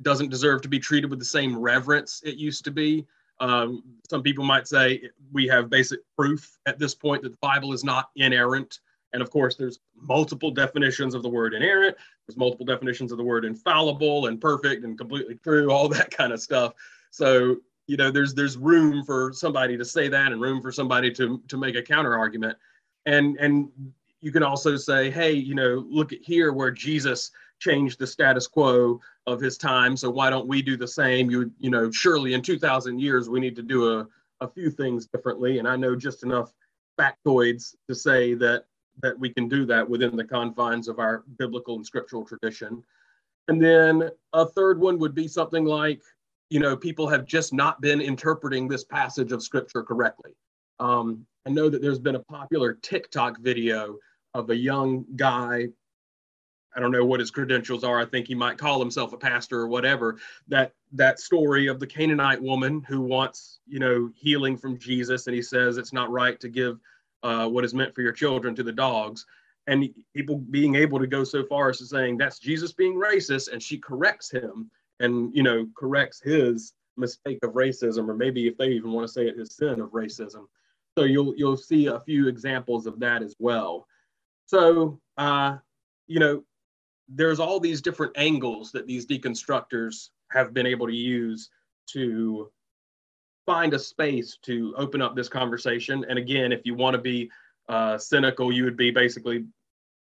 doesn't deserve to be treated with the same reverence it used to be um, some people might say we have basic proof at this point that the Bible is not inerrant. And of course, there's multiple definitions of the word inerrant. There's multiple definitions of the word infallible and perfect and completely true, all that kind of stuff. So, you know, there's there's room for somebody to say that and room for somebody to to make a counter argument. And and you can also say, hey, you know, look at here where Jesus changed the status quo of his time. So why don't we do the same? You you know, surely in 2,000 years we need to do a, a few things differently. And I know just enough factoids to say that that we can do that within the confines of our biblical and scriptural tradition. And then a third one would be something like, you know, people have just not been interpreting this passage of scripture correctly. Um, I know that there's been a popular TikTok video of a young guy I don't know what his credentials are. I think he might call himself a pastor or whatever. That that story of the Canaanite woman who wants, you know, healing from Jesus, and he says it's not right to give uh, what is meant for your children to the dogs. And people being able to go so far as to saying that's Jesus being racist, and she corrects him, and you know, corrects his mistake of racism, or maybe if they even want to say it, his sin of racism. So you'll you'll see a few examples of that as well. So uh, you know, there's all these different angles that these deconstructors have been able to use to find a space to open up this conversation. And again, if you want to be uh, cynical, you would be basically,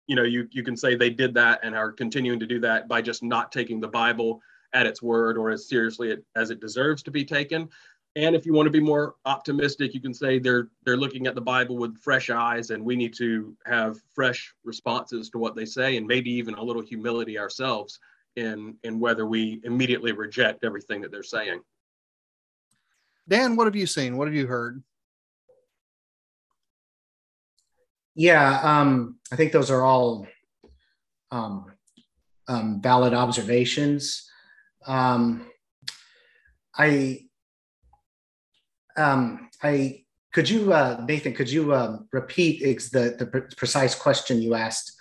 you know, you you can say they did that and are continuing to do that by just not taking the Bible at its word or as seriously as it deserves to be taken. And if you want to be more optimistic, you can say they're they're looking at the Bible with fresh eyes, and we need to have fresh responses to what they say, and maybe even a little humility ourselves in in whether we immediately reject everything that they're saying. Dan, what have you seen? What have you heard? Yeah, um, I think those are all um, um, valid observations. Um, I um, I could you, uh, Nathan, could you um, repeat ex- the the pre- precise question you asked,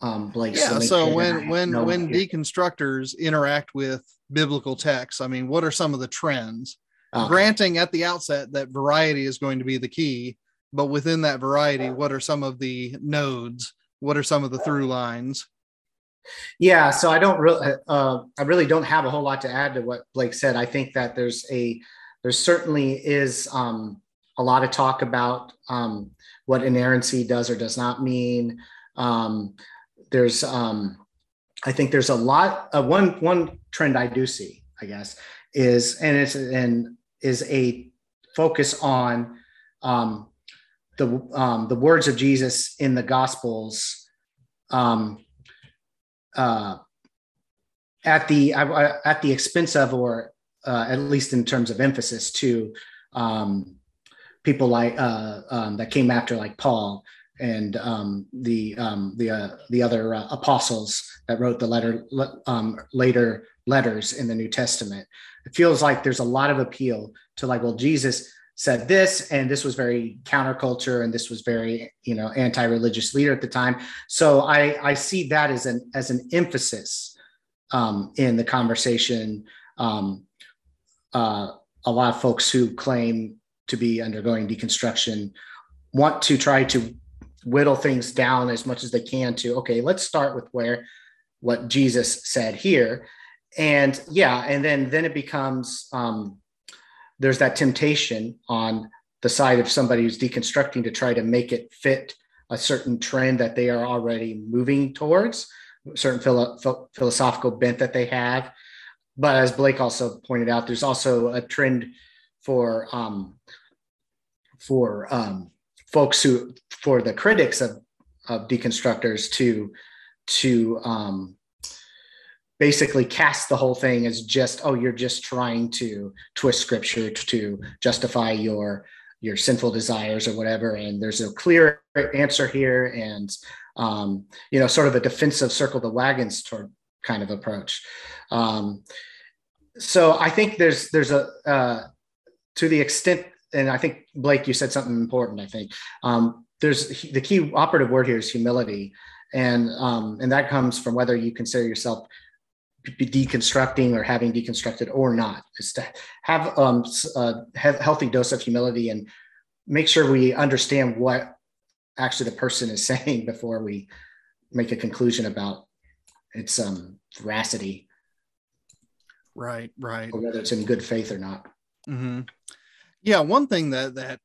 um, Blake? Yeah. make So when when when deconstructors interact with biblical texts, I mean, what are some of the trends? Okay. Granting at the outset that variety is going to be the key, but within that variety, what are some of the nodes? What are some of the through lines? Yeah, so I don't really, uh, I really don't have a whole lot to add to what Blake said. I think that there's a, there certainly is um, a lot of talk about um, what inerrancy does or does not mean. Um, there's, um, I think there's a lot. Uh, one one trend I do see, I guess, is and it's and is a focus on um, the um, the words of Jesus in the Gospels. Uh, at the at the expense of, or uh, at least in terms of emphasis, to um, people like uh, um, that came after, like Paul and um, the um, the uh, the other uh, apostles that wrote the letter um, later letters in the New Testament. It feels like there's a lot of appeal to like, well, Jesus said this, and this was very counterculture, and this was very you know anti-religious leader at the time. So I I see that as an as an emphasis um, in the conversation. Um, uh, a lot of folks who claim to be undergoing deconstruction want to try to whittle things down as much as they can to okay let's start with where what jesus said here. And yeah and then then it becomes um, there's that temptation on the side of somebody who's deconstructing to try to make it fit a certain trend that they are already moving towards certain philo- philosophical bent that they have but as blake also pointed out there's also a trend for um, for um, folks who for the critics of, of deconstructors to to um, basically cast the whole thing as just oh you're just trying to twist scripture to justify your your sinful desires or whatever. And there's a clear answer here. And um, you know sort of a defensive circle the wagons toward kind of approach um, so i think there's there's a uh, to the extent and I think Blake, you said something important. I think um, there's the key operative word here is humility, and um, and that comes from whether you consider yourself deconstructing or having deconstructed or not. Is to have um, a healthy dose of humility and make sure we understand what actually the person is [LAUGHS] saying before we make a conclusion about its um, veracity. Right, right. Or whether it's in good faith or not. Mm-hmm yeah one thing that that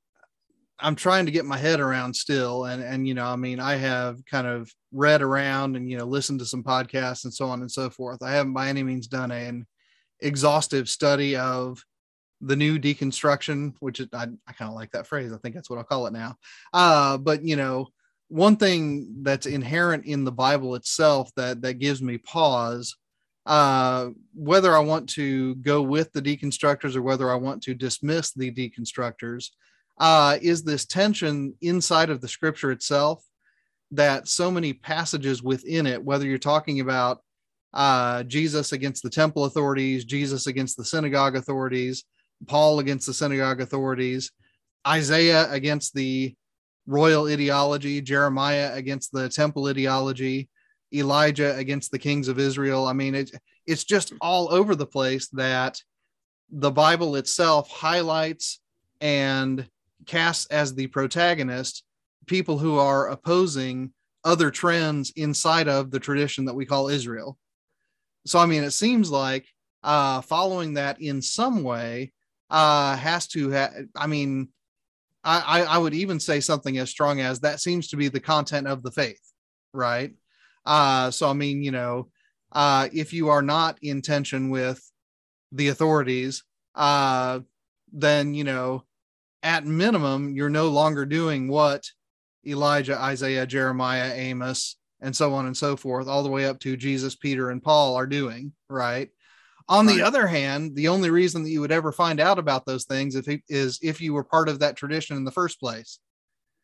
i'm trying to get my head around still and and you know i mean i have kind of read around and you know listened to some podcasts and so on and so forth i haven't by any means done an exhaustive study of the new deconstruction which is i, I kind of like that phrase i think that's what i'll call it now uh but you know one thing that's inherent in the bible itself that that gives me pause uh, whether I want to go with the deconstructors or whether I want to dismiss the deconstructors, uh, is this tension inside of the scripture itself that so many passages within it, whether you're talking about uh, Jesus against the temple authorities, Jesus against the synagogue authorities, Paul against the synagogue authorities, Isaiah against the royal ideology, Jeremiah against the temple ideology, Elijah against the kings of Israel. I mean, it's it's just all over the place that the Bible itself highlights and casts as the protagonist people who are opposing other trends inside of the tradition that we call Israel. So, I mean, it seems like uh, following that in some way uh, has to have, I mean, I, I would even say something as strong as that seems to be the content of the faith, right? Uh, so, I mean, you know, uh, if you are not in tension with the authorities, uh, then, you know, at minimum, you're no longer doing what Elijah, Isaiah, Jeremiah, Amos, and so on and so forth, all the way up to Jesus, Peter, and Paul are doing, right? On right. the other hand, the only reason that you would ever find out about those things if it, is if you were part of that tradition in the first place.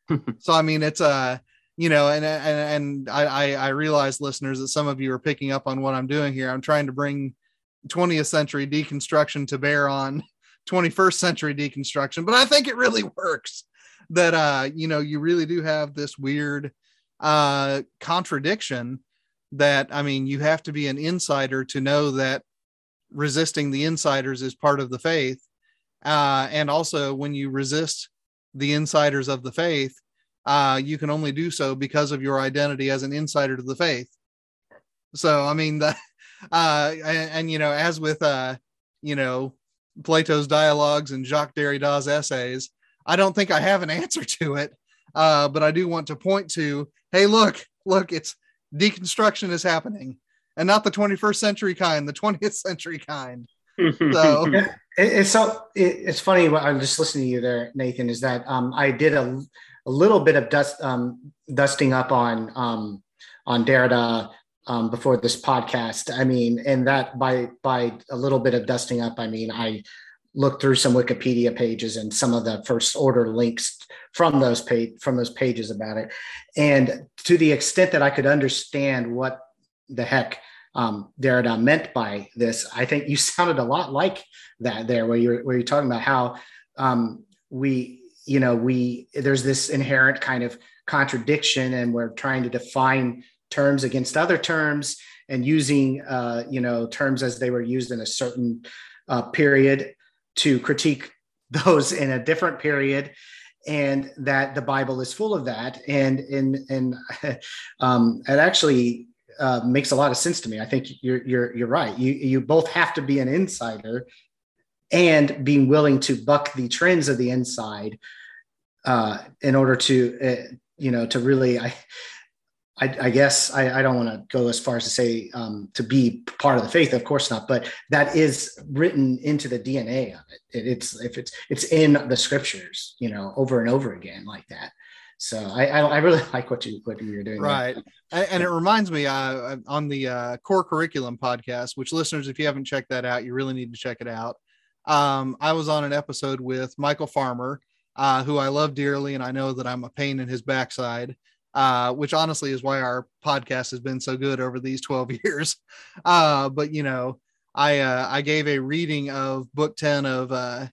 [LAUGHS] so I mean, it's a you know, and and, and I, I realize listeners that some of you are picking up on what I'm doing here. I'm trying to bring 20th century deconstruction to bear on [LAUGHS] 21st century deconstruction, but I think it really works. That uh, you know, you really do have this weird uh contradiction that I mean, you have to be an insider to know that resisting the insiders is part of the faith. Uh, and also when you resist the insiders of the faith, uh, you can only do so because of your identity as an insider to the faith. So, I mean, the, [LAUGHS] uh, and, and, you know, as with, uh, you know, Plato's dialogues and Jacques Derrida's essays, I don't think I have an [LAUGHS] answer to it. Uh, but I do want to point to, hey, look, look, it's deconstruction is happening and not the 21st century kind, the 20th [LAUGHS] century kind. So [LAUGHS] it's so it's funny. I'm just listening to you there, Nathan. Is that um, I did a a little bit of dust um, dusting up on um, on Derrida um, before this podcast. I mean, and that by by a little bit of dusting up, I mean I looked through some Wikipedia pages and some of the first order links from those page from those pages about it, and to the extent that I could understand what the heck um, Derrida meant by this, I think you [LAUGHS] sounded a lot like that there, where you're where you're talking about how um, we you know we there's this inherent kind of contradiction and we're trying to define terms against other terms and using uh, you know terms as they were used in a certain uh, period to critique [LAUGHS] those in a different period. And that the bible is full of that. And and and [LAUGHS] um, it actually uh, makes a lot of sense to me i think you're you're you're right you you both have to be an insider and being willing to buck the trends of the inside uh, in order to uh, you know to really i I, I guess I, I don't want to go as far as to say um, to be part of the faith, of course not, but that is written into the DNA of it. it. It's if it's it's in the scriptures, you know, over and over again like that. So I I, I really [LAUGHS] like what you what you're doing. Right. And, and it reminds me uh, on the uh, core curriculum podcast, which listeners, if you haven't checked that out, you really need to check it out. Um, I was on an episode with Michael Farmer, uh, who I love dearly, and I know that I'm a pain in his backside uh, which honestly is why our podcast has been so good over these 12 [LAUGHS] years. Uh, but you know, I uh, I gave a reading of book 10 of uh,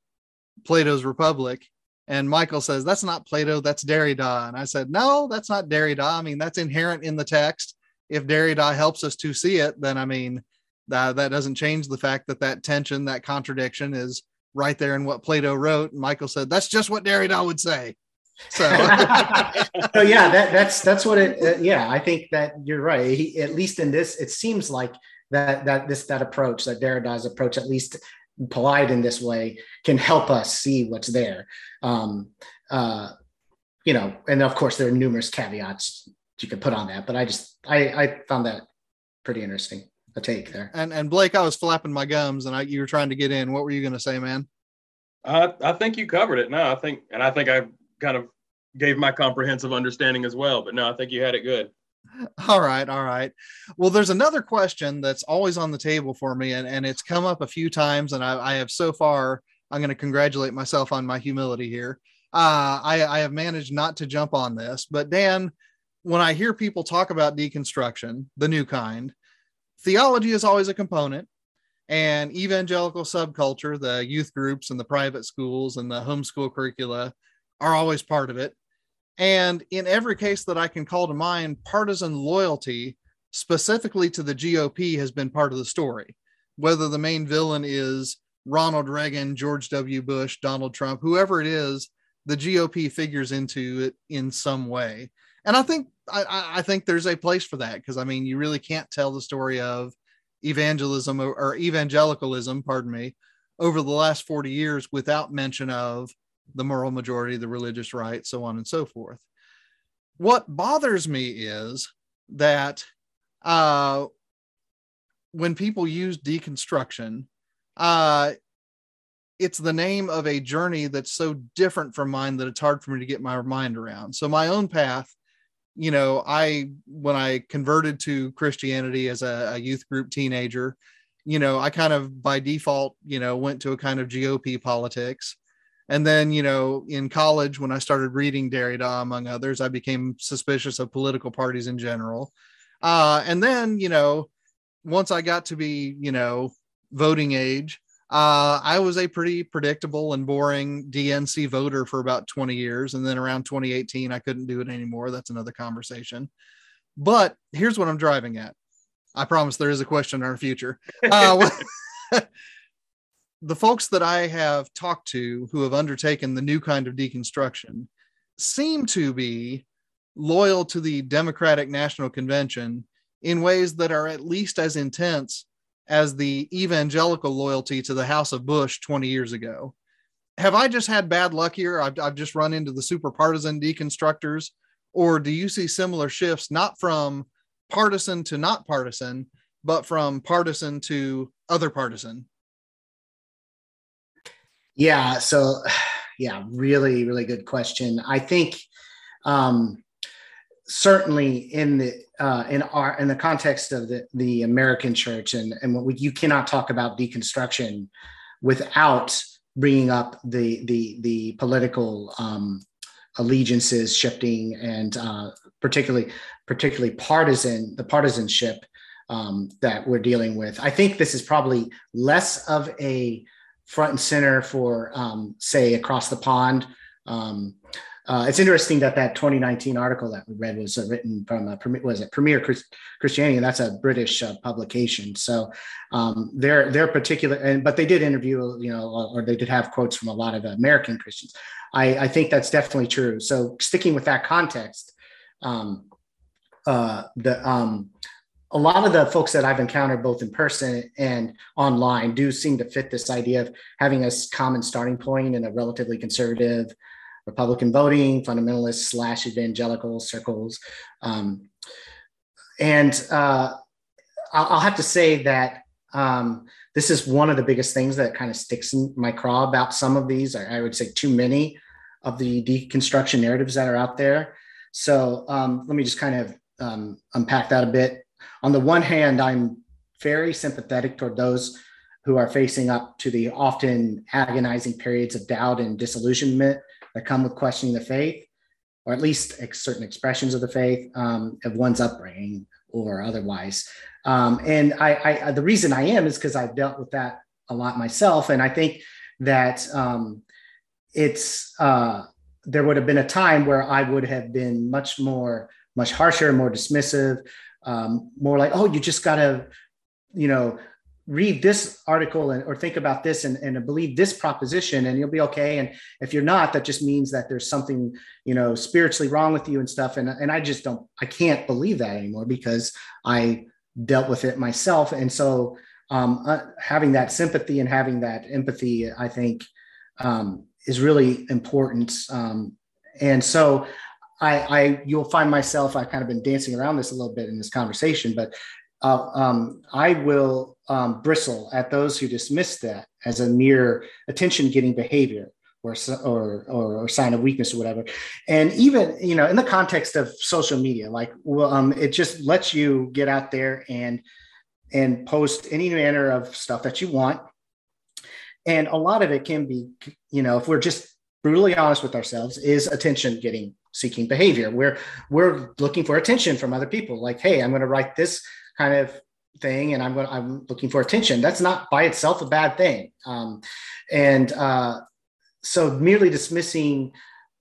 Plato's Republic, and Michael says that's not Plato, that's Derrida, and I said no, that's not Derrida. I mean, that's inherent in the text. If Derrida helps us to see it, then I mean, that that doesn't change the fact that that tension, that contradiction, is right there in what Plato wrote. And Michael said that's just what Derrida would say. So [LAUGHS] so yeah, that that's that's what it. Uh, yeah, I think that you're right. He, at least in this, it seems like that that this that approach, that Derrida's approach, at least polite in this way, can help us see what's there. Um, uh, you know, and of course there are numerous caveats you could put on that, but I just I I found that pretty interesting. A take there. and and Blake, I was flapping my gums, and I you were trying to get in. What were you going to say, man? I, I think you covered it. No, I think, and I think I kind of gave my comprehensive understanding as well. But no, I think you had it good. [LAUGHS] All right, all right. Well, there's another question that's always on the table for me, and, and it's come up a few times, and I, I have so far. I'm going to congratulate myself on my humility here. Uh, I, I have managed not to jump on this, but Dan, when I hear people talk about deconstruction, the new kind, theology is always a component, and evangelical subculture, the youth groups and the private schools and the homeschool curricula, are always part of it. And in every case that I can call to mind, partisan loyalty, specifically to the GOP, has been part of the story. Whether the main villain is Ronald Reagan, George W. Bush, Donald Trump, whoever it is, the GOP figures into it in some way. And I think I, I think there's a place for that because I mean you really can't tell the story of evangelism or, or evangelicalism, pardon me, over the last 40 years without mention of the moral majority, the religious right, so on and so forth. What bothers me is that uh, when people use deconstruction, uh, it's the name of a journey that's so different from mine that it's hard for me to get my mind around. So my own path, you know, I when I converted to Christianity as a, a youth group teenager, you know, I kind of by default, you know, went to a kind of GOP politics. And then, you know, in college, when I started reading Derrida, among others, I became suspicious of political parties in general. Uh, and then, you know, once I got to be, you know, voting age, uh, I was a pretty predictable and boring DNC voter for about 20 years. And then around 2018, I couldn't do it anymore. That's another conversation. But here's what I'm driving at. I promise there is a question in our future. Uh, [LAUGHS] the folks that I have talked to who have undertaken the new kind of deconstruction seem to be loyal to the Democratic National Convention in ways that are at least as intense as the evangelical loyalty to the House of Bush 20 years ago. Have I just had bad luck here? I've, I've just run into the super partisan deconstructors, or do you see similar shifts, not from partisan to not partisan, but from partisan to other partisan? Yeah. So, [SIGHS] yeah, really, really good question. I think um, certainly in the uh, in our in the context of the the American church and and what we, you cannot talk about deconstruction without bringing up the the the political um, allegiances shifting and uh, particularly particularly partisan the partisanship um, that we're dealing with. I think this is probably less of a front and center for, um, say, across the pond, um, uh, it's interesting that that 2019 article that we read was uh, written from a was it Premier Chris, Christianity, and that's a British uh, publication. So um, they're they're particular, and but they did interview, you know, or they did have quotes from a lot of American Christians. I, I think that's definitely true. So sticking with that context, um, uh, the um, a lot of the folks that I've encountered both in person and online do seem to fit this idea of having a common starting point in a relatively conservative Republican voting, fundamentalist slash evangelical circles. Um, and uh, I'll, I'll, have to say that um, this is one of the biggest things that kind of sticks in my craw about some of these. I, I would say too many of the deconstruction narratives that are out there. So um, let me just kind of um, unpack that a bit. On the one hand, I'm very sympathetic toward those who are facing up to the often agonizing periods of doubt and disillusionment that come with questioning the faith, or at least certain expressions of the faith um, of one's upbringing or otherwise. Um, and I, I, the reason I am is because I've dealt with that a lot myself, and I think that um, it's uh, there would have been a time where I would have been much more, much harsher, more dismissive, um, more like, oh, you just got to, you know, read this article and, or think about this and, and believe this proposition and you'll be okay. And if you're not that just means that there's something you know spiritually wrong with you and stuff. And, and i just don't i can't believe that anymore because i dealt with it myself. And so um, uh, having that sympathy and having that empathy i think um, is really important. Um, and so I, I you'll find myself i've kind of been dancing around this a little bit in this conversation but uh, um, I will um, bristle at those who dismiss that as a mere attention getting behavior or, or, or, or, sign of weakness or whatever. And even, you know, in the context of social media, like, well, um, it just lets you get out there and, and post any manner of stuff that you want. And a lot of it can be, you know, if we're just brutally honest with ourselves, is attention getting seeking behavior. We're, we're looking for attention from other people. Like, hey, I'm going to write this kind of thing and i'm going i'm looking for attention that's not by itself a bad thing um, and uh, so merely dismissing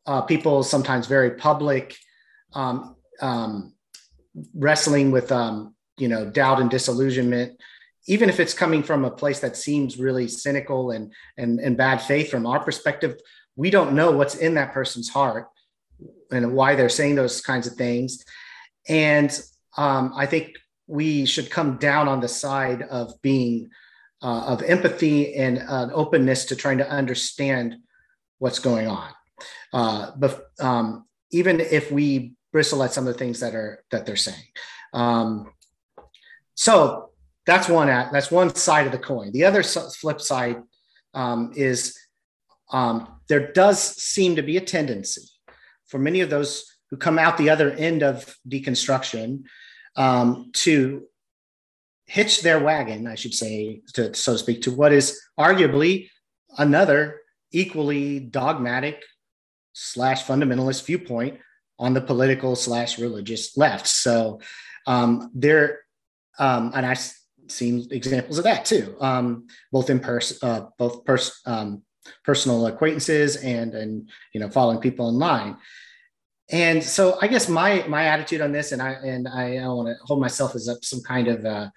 uh, people sometimes very public um, um, wrestling with um, you know doubt and disillusionment even if it's coming from a place that seems really cynical and and, and bad faith from our perspective we don't know what's in that person's heart and why they're saying those kinds of things and um, i think we should come down on the side of being uh, of empathy and uh, openness to trying to understand what's going on. Uh, but um, even if we bristle at some of the things that are that they're saying, um, so that's one at, that's one side of the coin. The other flip side um, is um, there does seem to be a tendency for many of those who come out the other end of deconstruction um, to hitch their wagon, I should say, to, so to speak, to what is arguably another equally dogmatic slash fundamentalist viewpoint on the political slash religious left. So um, there, um, and I've seen examples of that too, um, both in person, uh, both pers- um, personal acquaintances and and you know following people online and so I guess my my attitude on this, and I and I don't want to hold myself as up some kind of uh,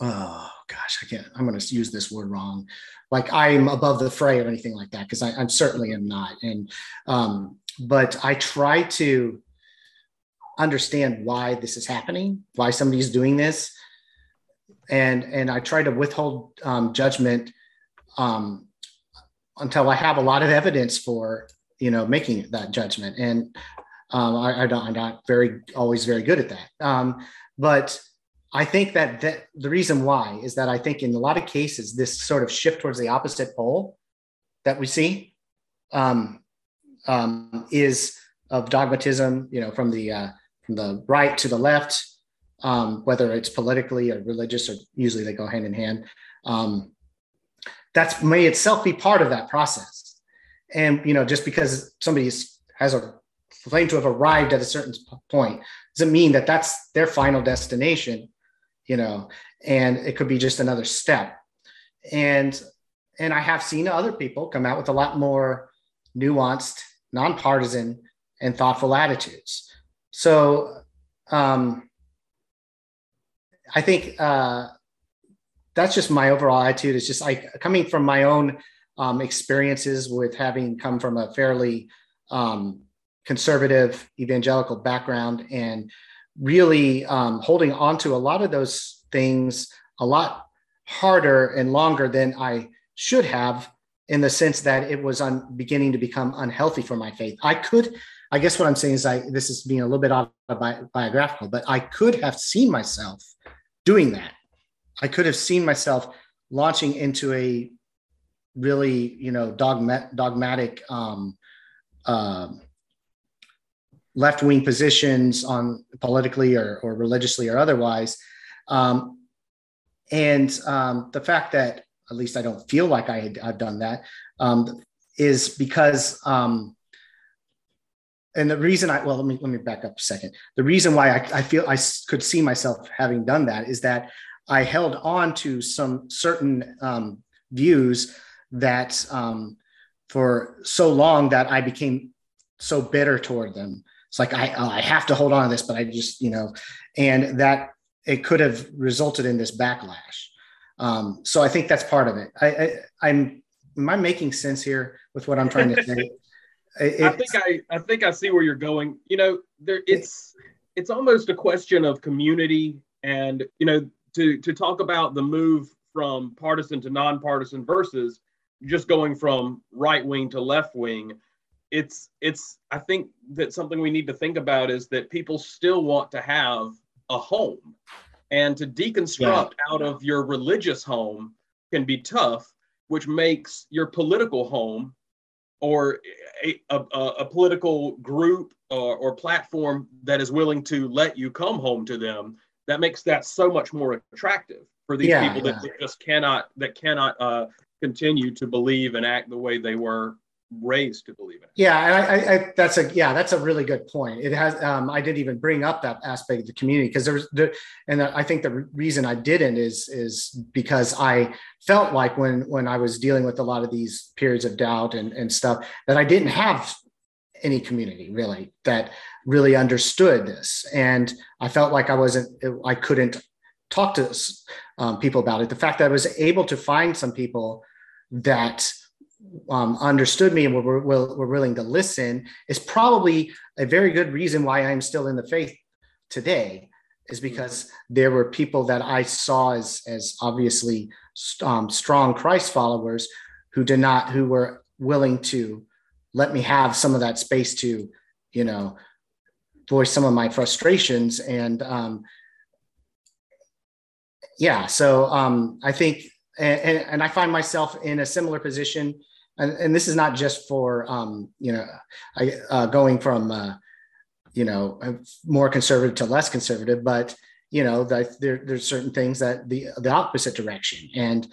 oh gosh, I can't. I'm going to use this word wrong. Like I'm above the fray or anything like that because I, am certainly am not. And um, but I try to understand why this is happening, why somebody's doing this, and and I try to withhold um, judgment um, until I have a lot of evidence for you know making that judgment. And um, I, I, don't i'm not very always very good at that. Um, but i think that, that the reason why is that i think in a lot of cases this sort of shift towards the opposite pole that we see um, um is of dogmatism you know from the uh, from the right to the left um, whether it's politically or religious or usually they go hand in hand. Um, that's may itself be part of that process and you know just because somebody has a claim to have arrived at a certain point doesn't mean that that's their final destination you know and it could be just another step and and i have seen other people come out with a lot more nuanced nonpartisan, and thoughtful attitudes. So um, I think uh, that's just my overall attitude. It's just like coming from my own um, experiences with having come from a fairly um, conservative evangelical background and really um, holding on to a lot of those things a lot harder and longer than I should have in the sense that it was un- beginning to become unhealthy for my faith. I could, I guess what I'm saying is I, this is being a little bit autobiographical, but I could have seen myself doing that. I could have seen myself launching into a really, you know, dogma- dogmatic, um, uh, left-wing positions on politically or, or religiously or otherwise. Um, and um, the fact that at least I don't feel like I had, I've done that um, is because um, and the reason I well let me let me back up a second. The reason why I, I feel I could see myself having done that is that I held on to some certain um, views that um, for so long that I became so bitter toward them. It's like I I have to hold on to this, but I just you know, and that it could have resulted in this backlash. Um, so I think that's part of it. I, I am am I making sense here with what I'm trying to say? It, [LAUGHS] I think I I think I see where you're going. You know, there it's it's almost a question of community and you know to to talk about the move from partisan to nonpartisan versus just going from right wing to left wing it's it's i think that something we need to think about is that people still want to have a home and to deconstruct yeah. out of your religious home can be tough which makes your political home or a, a, a political group or, or, platform that is willing to let you come home to them that makes that so much more attractive for these yeah, people yeah. that just cannot that cannot uh, continue to believe and act the way they were raised to believe in. Yeah, and I, I, that's a yeah, that's a really good point. It has. Um, I didn't even bring up that aspect of the community because there's there, and I think the reason I didn't is is because I felt like when when I was dealing with a lot of these periods of doubt and and stuff that I didn't have any community really that really understood this, and I felt like I wasn't I couldn't talk to um, people about it. The fact that I was able to find some people that um, understood me and were, were, were willing to listen is probably a very good reason why I'm still in the faith today is because there were people that I saw as, as obviously um, strong Christ followers who did not, who were willing to let me have some of that space to, you know, voice some of my frustrations. And um, yeah, so um, I think, and, and I find myself in a similar position and, and this is not just for um, you know I, uh, going from uh, you know more conservative to less conservative, but you know that there, there's certain things that the the opposite direction. And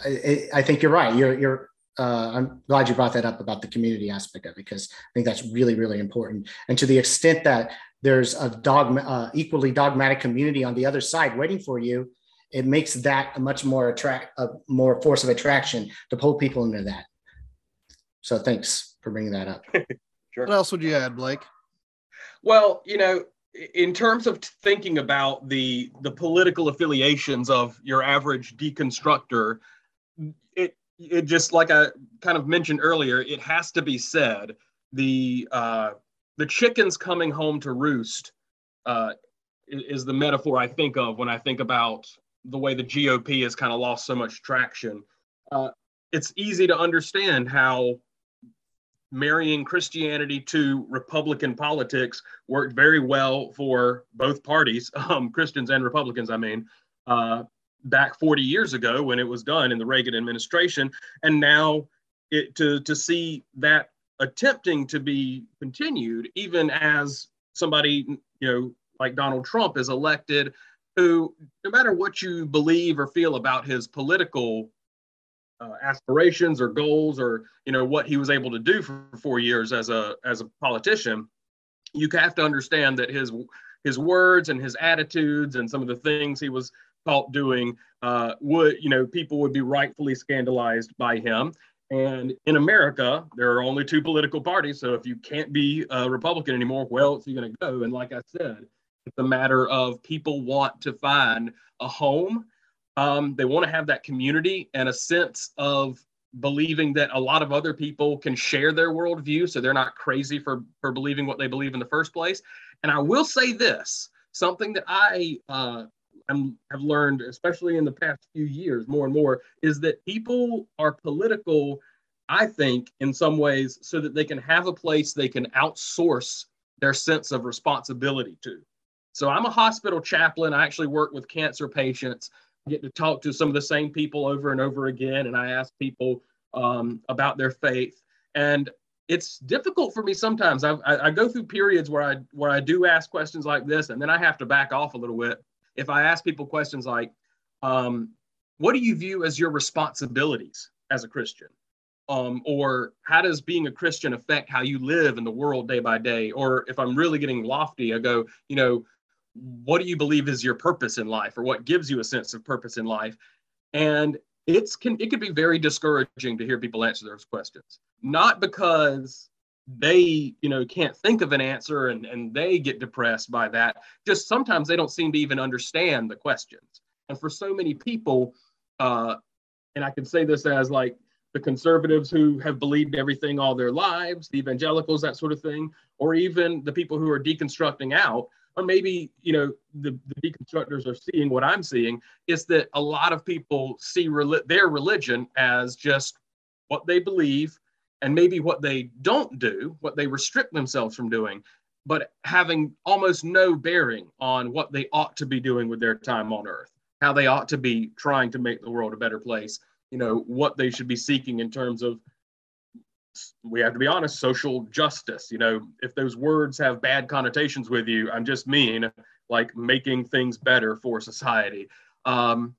I, I think you're right. You're you're uh, I'm glad you brought that up about the community aspect of it because I think that's really really important. And to the extent that there's a dogma uh, equally dogmatic community on the other side waiting for you it makes that a much more attract a more force of attraction to pull people into that so thanks for bringing that up. [LAUGHS] sure. What else would you add, Blake? Well, you know, in terms of thinking about the the political affiliations of your average deconstructor, it just like I kind of mentioned earlier, it has to be said the uh, the chickens coming home to roost uh, is the metaphor I think of when I think about the way the GOP has kind of lost so much traction. Uh, it's easy to understand how marrying Christianity to Republican politics worked very well for both parties, [LAUGHS] um, Christians and Republicans, I mean, uh, back 40 years ago when it was done in the Reagan administration. And now it, to, to see that attempting to be continued, even as somebody, you know, like Donald Trump is elected, who, no matter what you believe or feel about his political uh, aspirations or goals or you know what he was able to do for four years as a as a politician you have to understand that his his words and his attitudes and some of the things he was caught doing uh, would you know people would be rightfully scandalized by him And in America, there are only two political parties. So if you can't be a Republican anymore, well, it's going to go. And like I said, it's a matter of people want to find a home. Um, they want to have that community and a sense of believing that a lot of other people can share their worldview. So they're not crazy for, for believing what they believe in the first place. And I will say this something that I uh, am, have learned, especially in the past few years, more and more, is that people are political, I think, in some ways, so that they can have a place they can outsource their sense of responsibility to. So I'm a hospital chaplain. I actually work with cancer patients. I get to talk to some of the same people over and over again, and I ask people um, about their faith. And it's difficult for me sometimes. I, I, I go through periods where I where I do ask questions like this, and then I have to back off a little bit. If I ask people questions like, um, "What do you view as your responsibilities as a Christian?" Um, or how does being a Christian affect how you live in the world day by day? Or if I'm really getting lofty, I go, you know, what do you believe is your purpose in life, or what gives you a sense of purpose in life? And it's can it can be very discouraging to hear people answer those questions not because they you know can't think of an answer and, and they get depressed by that. Just sometimes they don't seem to even understand the questions. And for so many people uh, and i can say this as like the conservatives who have believed everything all their lives the evangelicals that sort of thing or even the people who are deconstructing out or maybe you know the, the deconstructors are seeing what i'm seeing is that a lot of people see their religion as just what they believe and maybe what they don't do what they restrict themselves from doing but having almost no bearing on what they ought to be doing with their time on earth how they ought to be trying to make the world a better place you know what they should be seeking in terms of we have to be honest social justice. You know if those words have bad connotations with you i'm just mean like making things better for society. Um,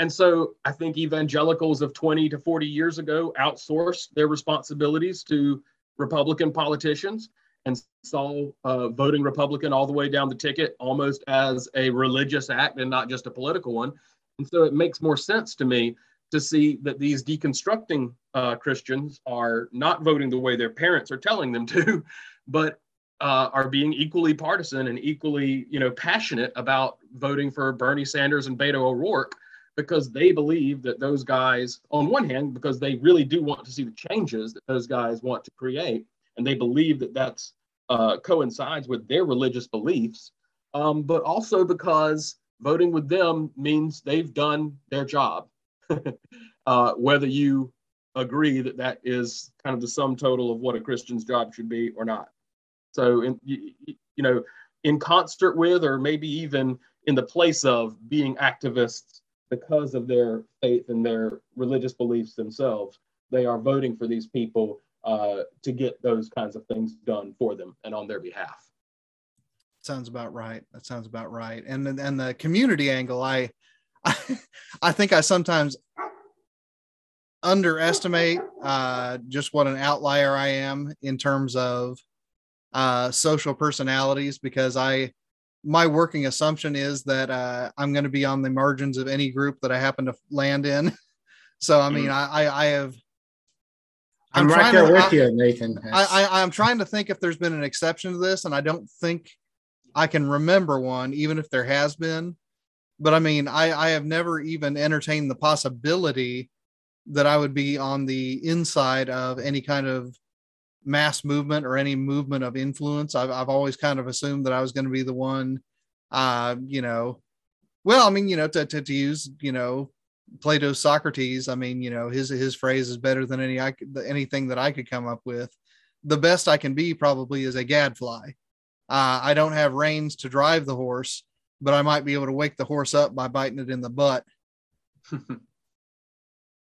and so i think evangelicals of 20 to 40 years ago outsourced their responsibilities to republican politicians and saw uh, voting republican all the way down the ticket almost as a religious act and not just a political one. And so it makes more sense to me to see that these deconstructing uh, Christians are not voting the way their parents are telling them [LAUGHS] to, but uh, are being equally partisan and equally, you know, passionate about voting for Bernie Sanders and Beto O'Rourke because they believe that those guys, on one hand, because they really do want to see the changes that those guys want to create, and they believe that that's uh, coincides with their religious beliefs, um, but also because voting with them means they've done their job [LAUGHS] uh, whether you agree that that is kind of the sum total of what a Christian's job should be or not. So, in, you, you know, in concert with, or maybe even in the place of being activists because of their faith and their religious beliefs themselves, they are voting for these people uh, to get those kinds of things done for them and on their behalf. Sounds about right. That sounds about right. And and the community angle, I I, [LAUGHS] I think I sometimes underestimate uh, just what an outlier I am in terms of uh, social personalities because I my working assumption is that uh, I'm going to be on the margins of any group that I happen to land in. [LAUGHS] So I mean, mm. I, I have. I'm, I'm right there to, with I, you, Nathan. I, I I'm trying to think if there's been an exception to this, and I don't think I can remember one, even if there has been but I mean, I, I have never even entertained the possibility that I would be on the inside of any kind of mass movement or any movement of influence. I've, I've always kind of assumed that I was going to be the one, uh, you know, well, I mean, you know, to, to, to use, you know, Plato's Socrates, I mean, you know, his, his phrase is better than any, I could, anything that I could come up with. The best I can be probably is a gadfly. Uh, I don't have reins to drive the horse, but I might be able to wake the horse up by biting it in the butt. [LAUGHS]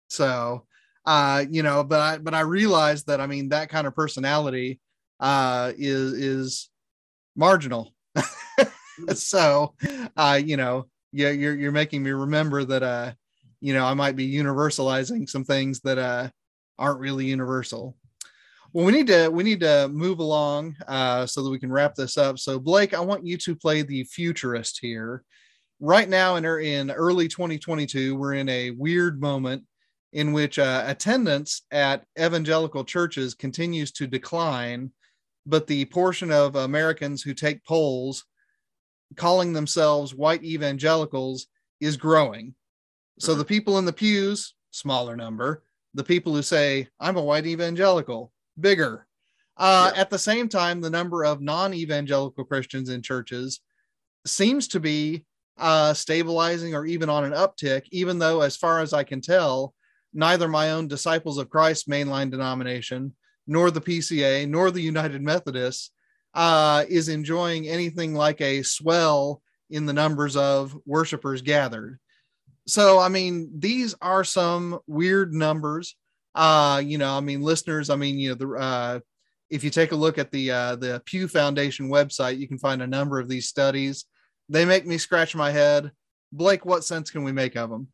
so, uh, you know, but I, but I realized that, I mean, that kind of personality, uh, is, is marginal. [LAUGHS] so, uh, you know, yeah, you're, you're making me remember that, uh, you know, I might be universalizing some things that, uh, aren't really universal. Well, we need to we need to move along uh, so that we can wrap this up. So, Blake, I want you to play the futurist here. Right now, in in early 2022, we're in a weird moment in which uh, attendance at evangelical churches continues to decline, but the portion of Americans who take polls calling themselves white evangelicals is growing. So the people in the pews, smaller number, the people who say, I'm a white evangelical, bigger. Uh, At the same time, the number of non evangelical Christians in churches seems to be uh, stabilizing or even on an uptick, even though, as far as I can tell, neither my own Disciples of Christ mainline denomination, nor the PCA, nor the United Methodists uh, is enjoying anything like a swell in the numbers of worshipers gathered. So, I mean, these are some weird numbers. Uh, you know, I mean, listeners, I mean, you know, the uh, if you take a look at the uh, the Pew Foundation website, you can find a number of these studies. They make me scratch my head. Blake, what sense can we make of them?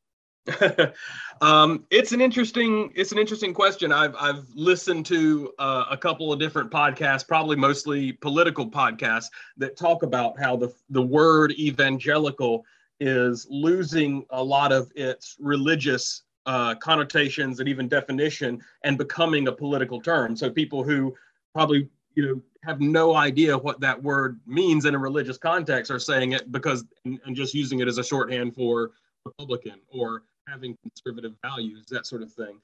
[LAUGHS] um, it's an interesting it's an interesting question. I've I've listened to uh, a couple of different podcasts, probably mostly political podcasts, that talk about how the the word evangelical is losing a lot of its religious uh, connotations and even definition and becoming a political term. So people who probably you know have no idea what that word means in a religious context are saying it because and, and just using it as a shorthand for Republican or having conservative values, that sort of thing.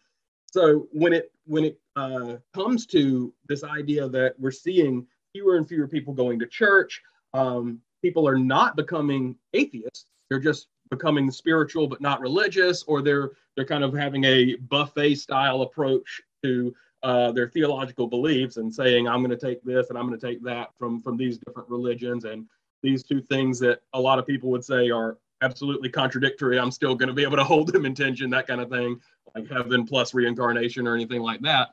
So when it when it uh, comes to this idea that we're seeing fewer and fewer people going to church, um, people are not becoming atheists; they're just becoming spiritual but not religious, or they're they're kind of having a buffet style approach to uh, their theological beliefs and saying, "I'm going to take this and I'm going to take that from from these different religions and these two things that a lot of people would say are absolutely contradictory. I'm still going to be able to hold them in tension, that kind of thing, like heaven plus reincarnation or anything like that.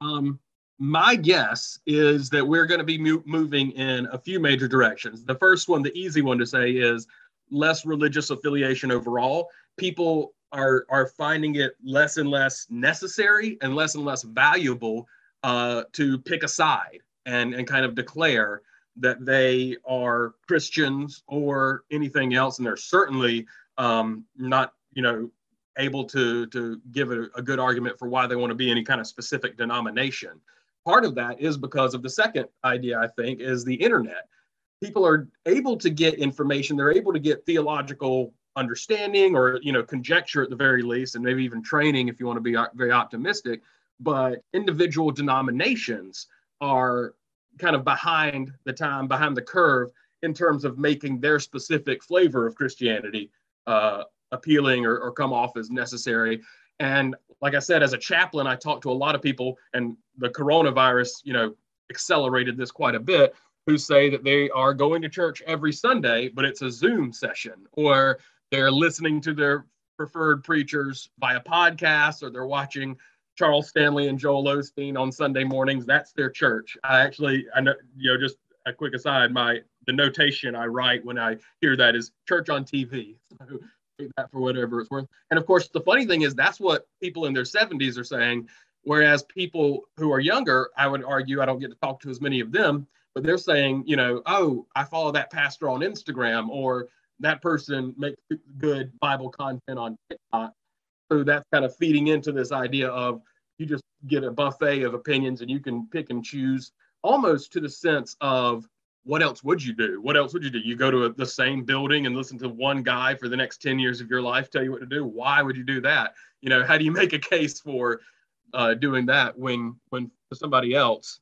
Um, my guess is that we're going to be mo- moving in a few major directions. The first one, the easy one to say, is less religious affiliation overall. People are are finding it less and less necessary and less and less valuable uh, to pick a side and and kind of declare that they are Christians or anything else, and they're certainly um, not, you know, able to to give a, a good argument for why they want to be any kind of specific denomination. Part of that is because of the second idea, I think, is the internet. People are able to get information; they're able to get theological understanding or you know conjecture at the very least, and maybe even training if you want to be very optimistic. But individual denominations are kind of behind the time, behind the curve in terms of making their specific flavor of Christianity uh, appealing or, or come off as necessary. And like I said, as a chaplain, I talked to a lot of people, and the coronavirus, you know, accelerated this quite a bit, who say that they are going to church every Sunday, but it's a Zoom session, or they're listening to their preferred preachers via podcast, or they're watching Charles Stanley and Joel Osteen on Sunday mornings. That's their church. I actually, I know, you know, just a quick aside, my the notation I write when I hear that is church on TV. So take that for whatever it's worth. And of course, the funny thing is that's what people in their 70s are saying. Whereas people who are younger, I would argue, I don't get to talk to as many of them, but they're saying, you know, oh, I follow that pastor on Instagram or that person makes good Bible content on TikTok so that's kind of feeding into this idea of you just get a buffet of opinions and you can pick and choose almost to the sense of what else would you do? What else would you do? You go to a, the same building and listen to one guy for the next 10 years of your life tell you what to do. Why would you do that? You know, how do you make a case for uh, doing that when when somebody else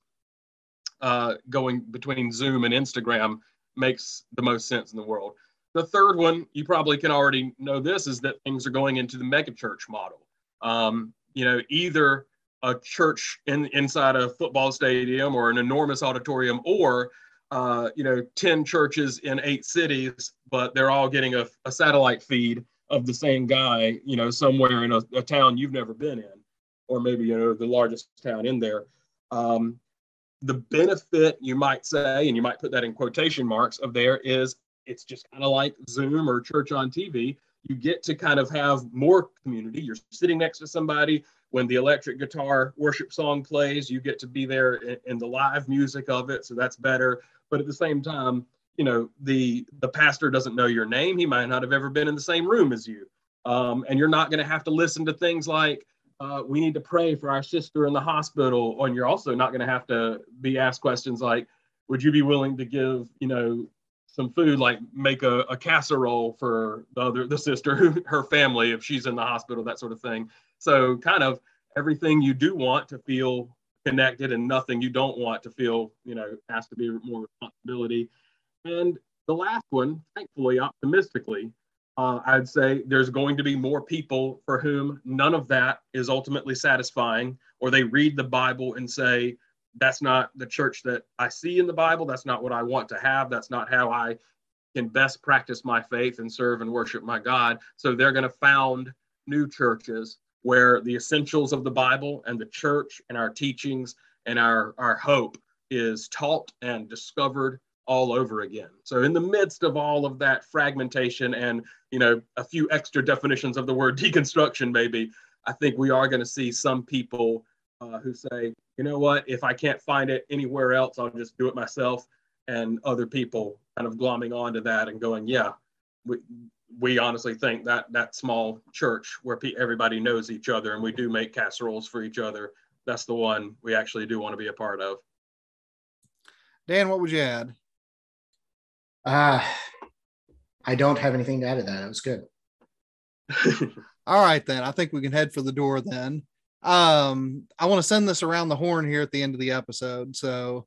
uh, going between Zoom and Instagram makes the most sense in the world? The third one, you probably can already know this, is that things are going into the megachurch model. Um, you know, either a church in, inside a football stadium or an enormous auditorium, or uh, you know, 10 churches in eight cities, but they're all getting a, a satellite feed of the same guy, you know, somewhere in a, a, town you've never been in, or maybe, you know, the largest town in there. Um, the benefit, you might say, and you might put that in quotation marks, of there is it's just kind of like Zoom or church on TV. You get to kind of have more community. You're sitting next to somebody when the electric guitar worship song plays. You get to be there in, in the live music of it, so that's better. But at the same time, you know, the the pastor doesn't know your name. He might not have ever been in the same room as you, um, and you're not going to have to listen to things like uh, we need to pray for our sister in the hospital. And you're also not going to have to be asked questions like, would you be willing to give, you know, some food, like make a, a casserole for the other, the sister, [LAUGHS] her family, if she's in the hospital, that sort of thing. So kind of everything you do want to feel connected and nothing you don't want to feel, you know, has to be more responsibility. And the last one, thankfully, optimistically, uh, I'd say there's going to be more people for whom none of that is ultimately satisfying, or they read the Bible and say, that's not the church that I see in the Bible. That's not what I want to have. That's not how I can best practice my faith and serve and worship my God. So they're going to found new churches where the essentials of the Bible and the church and our teachings and our, our hope is taught and discovered all over again. So in the midst of all of that fragmentation and you know a few extra definitions of the word [LAUGHS] deconstruction maybe, I think we are going to see some people uh, who say, you know what, if I can't find it anywhere else, I'll just do it myself. And other people kind of glomming onto that and going, yeah, we, we honestly think that that small church where pe- everybody knows each other and we do make casseroles for each other, that's the one we actually do want to be a part of. Dan, what would you add? Uh, I don't have anything to add to that. It was good. [LAUGHS] All right, then. I think we can head for the door then. Um, I want to send this around the horn here at the end of the episode. So,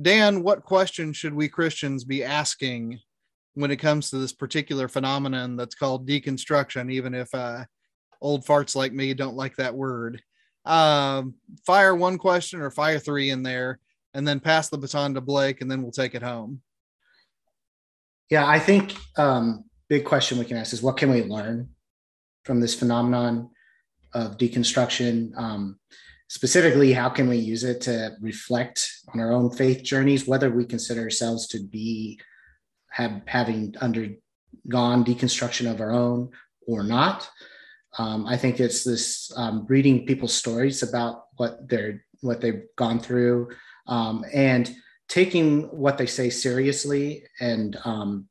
Dan, what question should we Christians be asking when it comes to this particular phenomenon that's called deconstruction, even if uh, old farts like me don't like that word? Um, fire one question or fire three in there, and then pass the baton to Blake, and then we'll take it home. Yeah, I think um, big question we can ask is what can we learn from this phenomenon of deconstruction? Um, specifically, how can we use it to reflect on our own faith journeys, whether we consider ourselves to be have having undergone deconstruction of our own or not? Um, I think it's this um, reading people's stories about what they're what they've gone through um, and taking what they say seriously and um,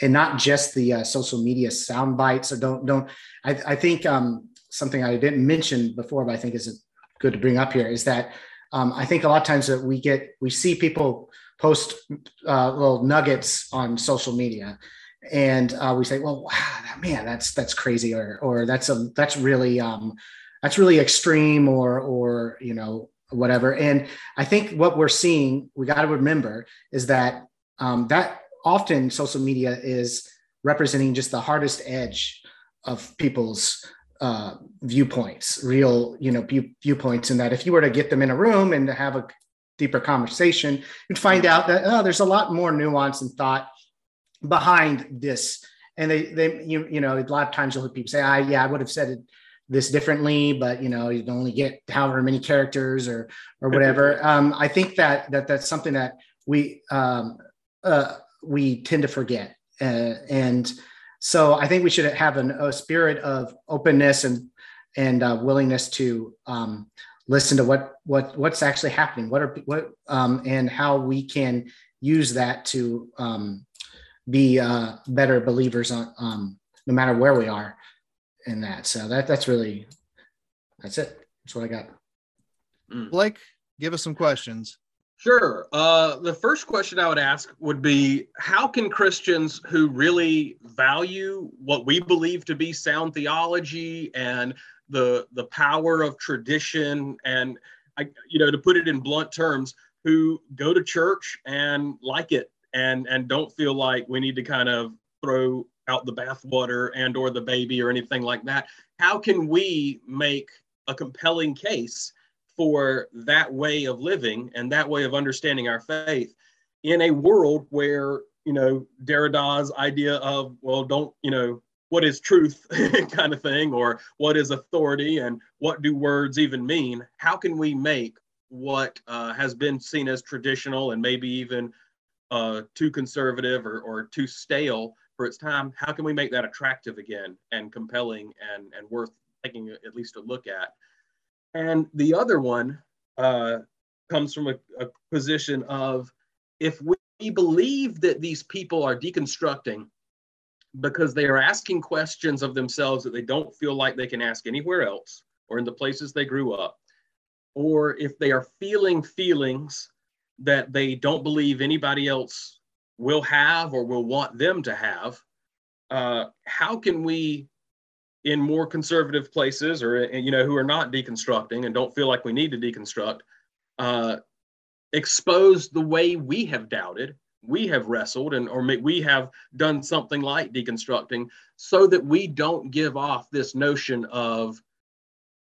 and not just the uh, social media sound bites or don't don't I, I think um, something I didn't mention before but I think is good to bring up here is that um, I think a lot of times that we get we see people post uh, little nuggets on social media and uh, we say well wow that, man that's that's crazy or or that's a that's really um, that's really extreme or or you know whatever. And I think what we're seeing, we got to remember, is that um, that often social media is representing just the hardest edge of people's uh, viewpoints, real you know view, viewpoints, and that if you were to get them in a room and to have a deeper conversation, you'd find out that oh, there's a lot more nuance and thought behind this. And they, they, you, you know, a lot of times you'll hear people say, "I, yeah, I would have said it this differently, but you know, you only get however many characters or or whatever. [LAUGHS] um, I think that that that's something that we um, uh, we tend to forget, uh, and so I think we should have an, a spirit of openness and and uh, willingness to um, listen to what what what's actually happening, what are what um, and how we can use that to um, be uh, better believers on um, no matter where we are in that. So that that's really that's it. That's what I got. Blake, give us some questions. Sure. Uh, the first question I would ask would be How can Christians who really value what we believe to be sound theology and the, the power of tradition, and, I, you know, to put it in blunt terms, who go to church and like it and, and don't feel like we need to kind of throw out the bathwater and or the baby or anything like that how can we make a compelling case for that way of living and that way of understanding our faith in a world where you know derrida's idea of well don't you know what is truth [LAUGHS] kind of thing or what is authority and what do words even mean how can we make what uh, has been seen as traditional and maybe even uh, too conservative or, or too stale for its time, how can we make that attractive again and compelling and, and worth taking at least a look at? And the other one uh, comes from a, a position of if we believe that these people are deconstructing because they are asking questions of themselves that they don't feel like they can ask anywhere else, or in the places they grew up, or if they are feeling feelings that they don't believe anybody else will have or will want them to have, uh, how can we, in more conservative places or uh, you know who are not deconstructing and don't feel like we need to deconstruct, uh, expose the way we have doubted, we have wrestled, and or we have done something like deconstructing, so that we don't give off this notion of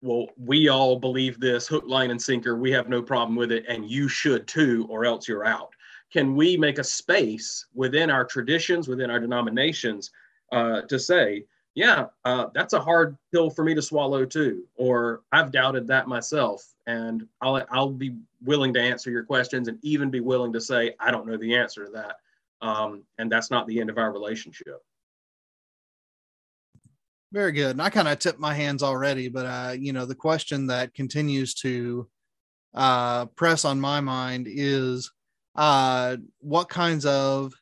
well, we all believe this hook, line, and sinker. We have no problem with it, and you should too, or else you're out. Can we make a space within our traditions, within our denominations, uh, to say, yeah, uh, that's a hard pill for me to swallow too, or I've doubted that myself, and I'll I'll be willing to answer your questions, and even be willing to say I don't know the answer to that, um, and that's not the end of our relationship. Very good. And I kind of tipped my hands already, but uh, you know, the question that continues to uh press on my mind is uh what kinds of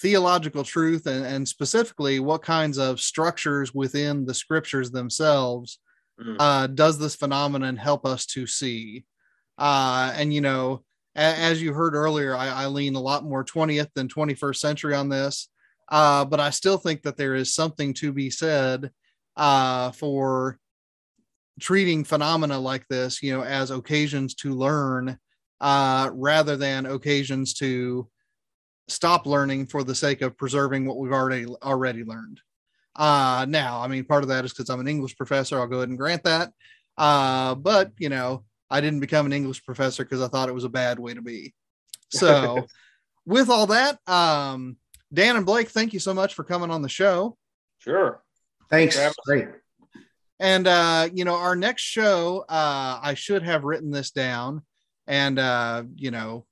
theological truth and, and specifically what kinds of structures within the scriptures themselves Mhm. uh does this phenomenon help us to see? Uh and you know, a- as you heard earlier, I, I lean a lot more 20th than 21st century on this. Uh, but I still think that there is something to be said uh, for treating phenomena like this, you know, as occasions to learn uh, rather than occasions to stop learning for the sake of preserving what we've already already learned. Uh, now, I mean, part of that is because I'm an English professor. I'll go ahead and grant that. Uh, but you know, I didn't become an English professor because I thought it was a bad way to be. So, [LAUGHS] with all that, um, Dan and Blake, thank you so much for coming on the show. Sure. Thanks. Travis. Great. And uh, you know, our next show, uh, I should have written this down, and uh, you know,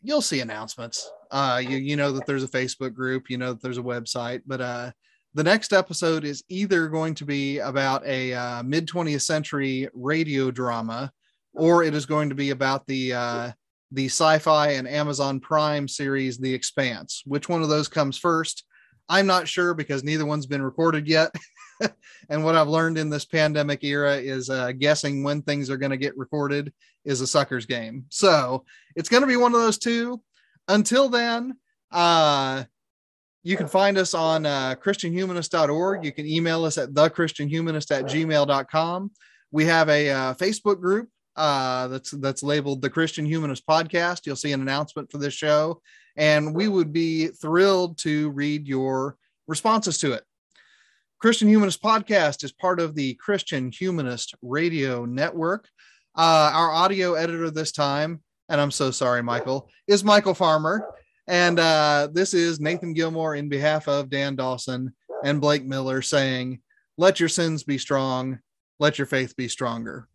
you'll see announcements. Uh, you you know that there's a Facebook group, you know that there's a website, but uh, the next episode is either going to be about a uh, mid 20th century radio drama, or it is going to be about the uh, the sci-fi and Amazon Prime series, The Expanse. Which one of those comes first? I'm not sure because neither one's been recorded yet. [LAUGHS] and what I've learned in this pandemic era is uh, guessing when things are going to get recorded is a sucker's game. So it's going to be one of those two. Until then, uh, you can find us on uh, christianhumanist.org. You can email us at thechristianhumanist at gmail.com. We have a uh, Facebook group uh, that's that's labeled the Christian Humanist Podcast. You'll see an announcement for this show, and we would be thrilled to read your responses to it. Christian Humanist Podcast is part of the Christian Humanist Radio Network. Uh, our audio editor this time, and I'm so sorry, Michael, is Michael Farmer. And uh, this is Nathan Gilmour in behalf of Dan Dawson and Blake Miller saying, Let your sins be strong, let your faith be stronger.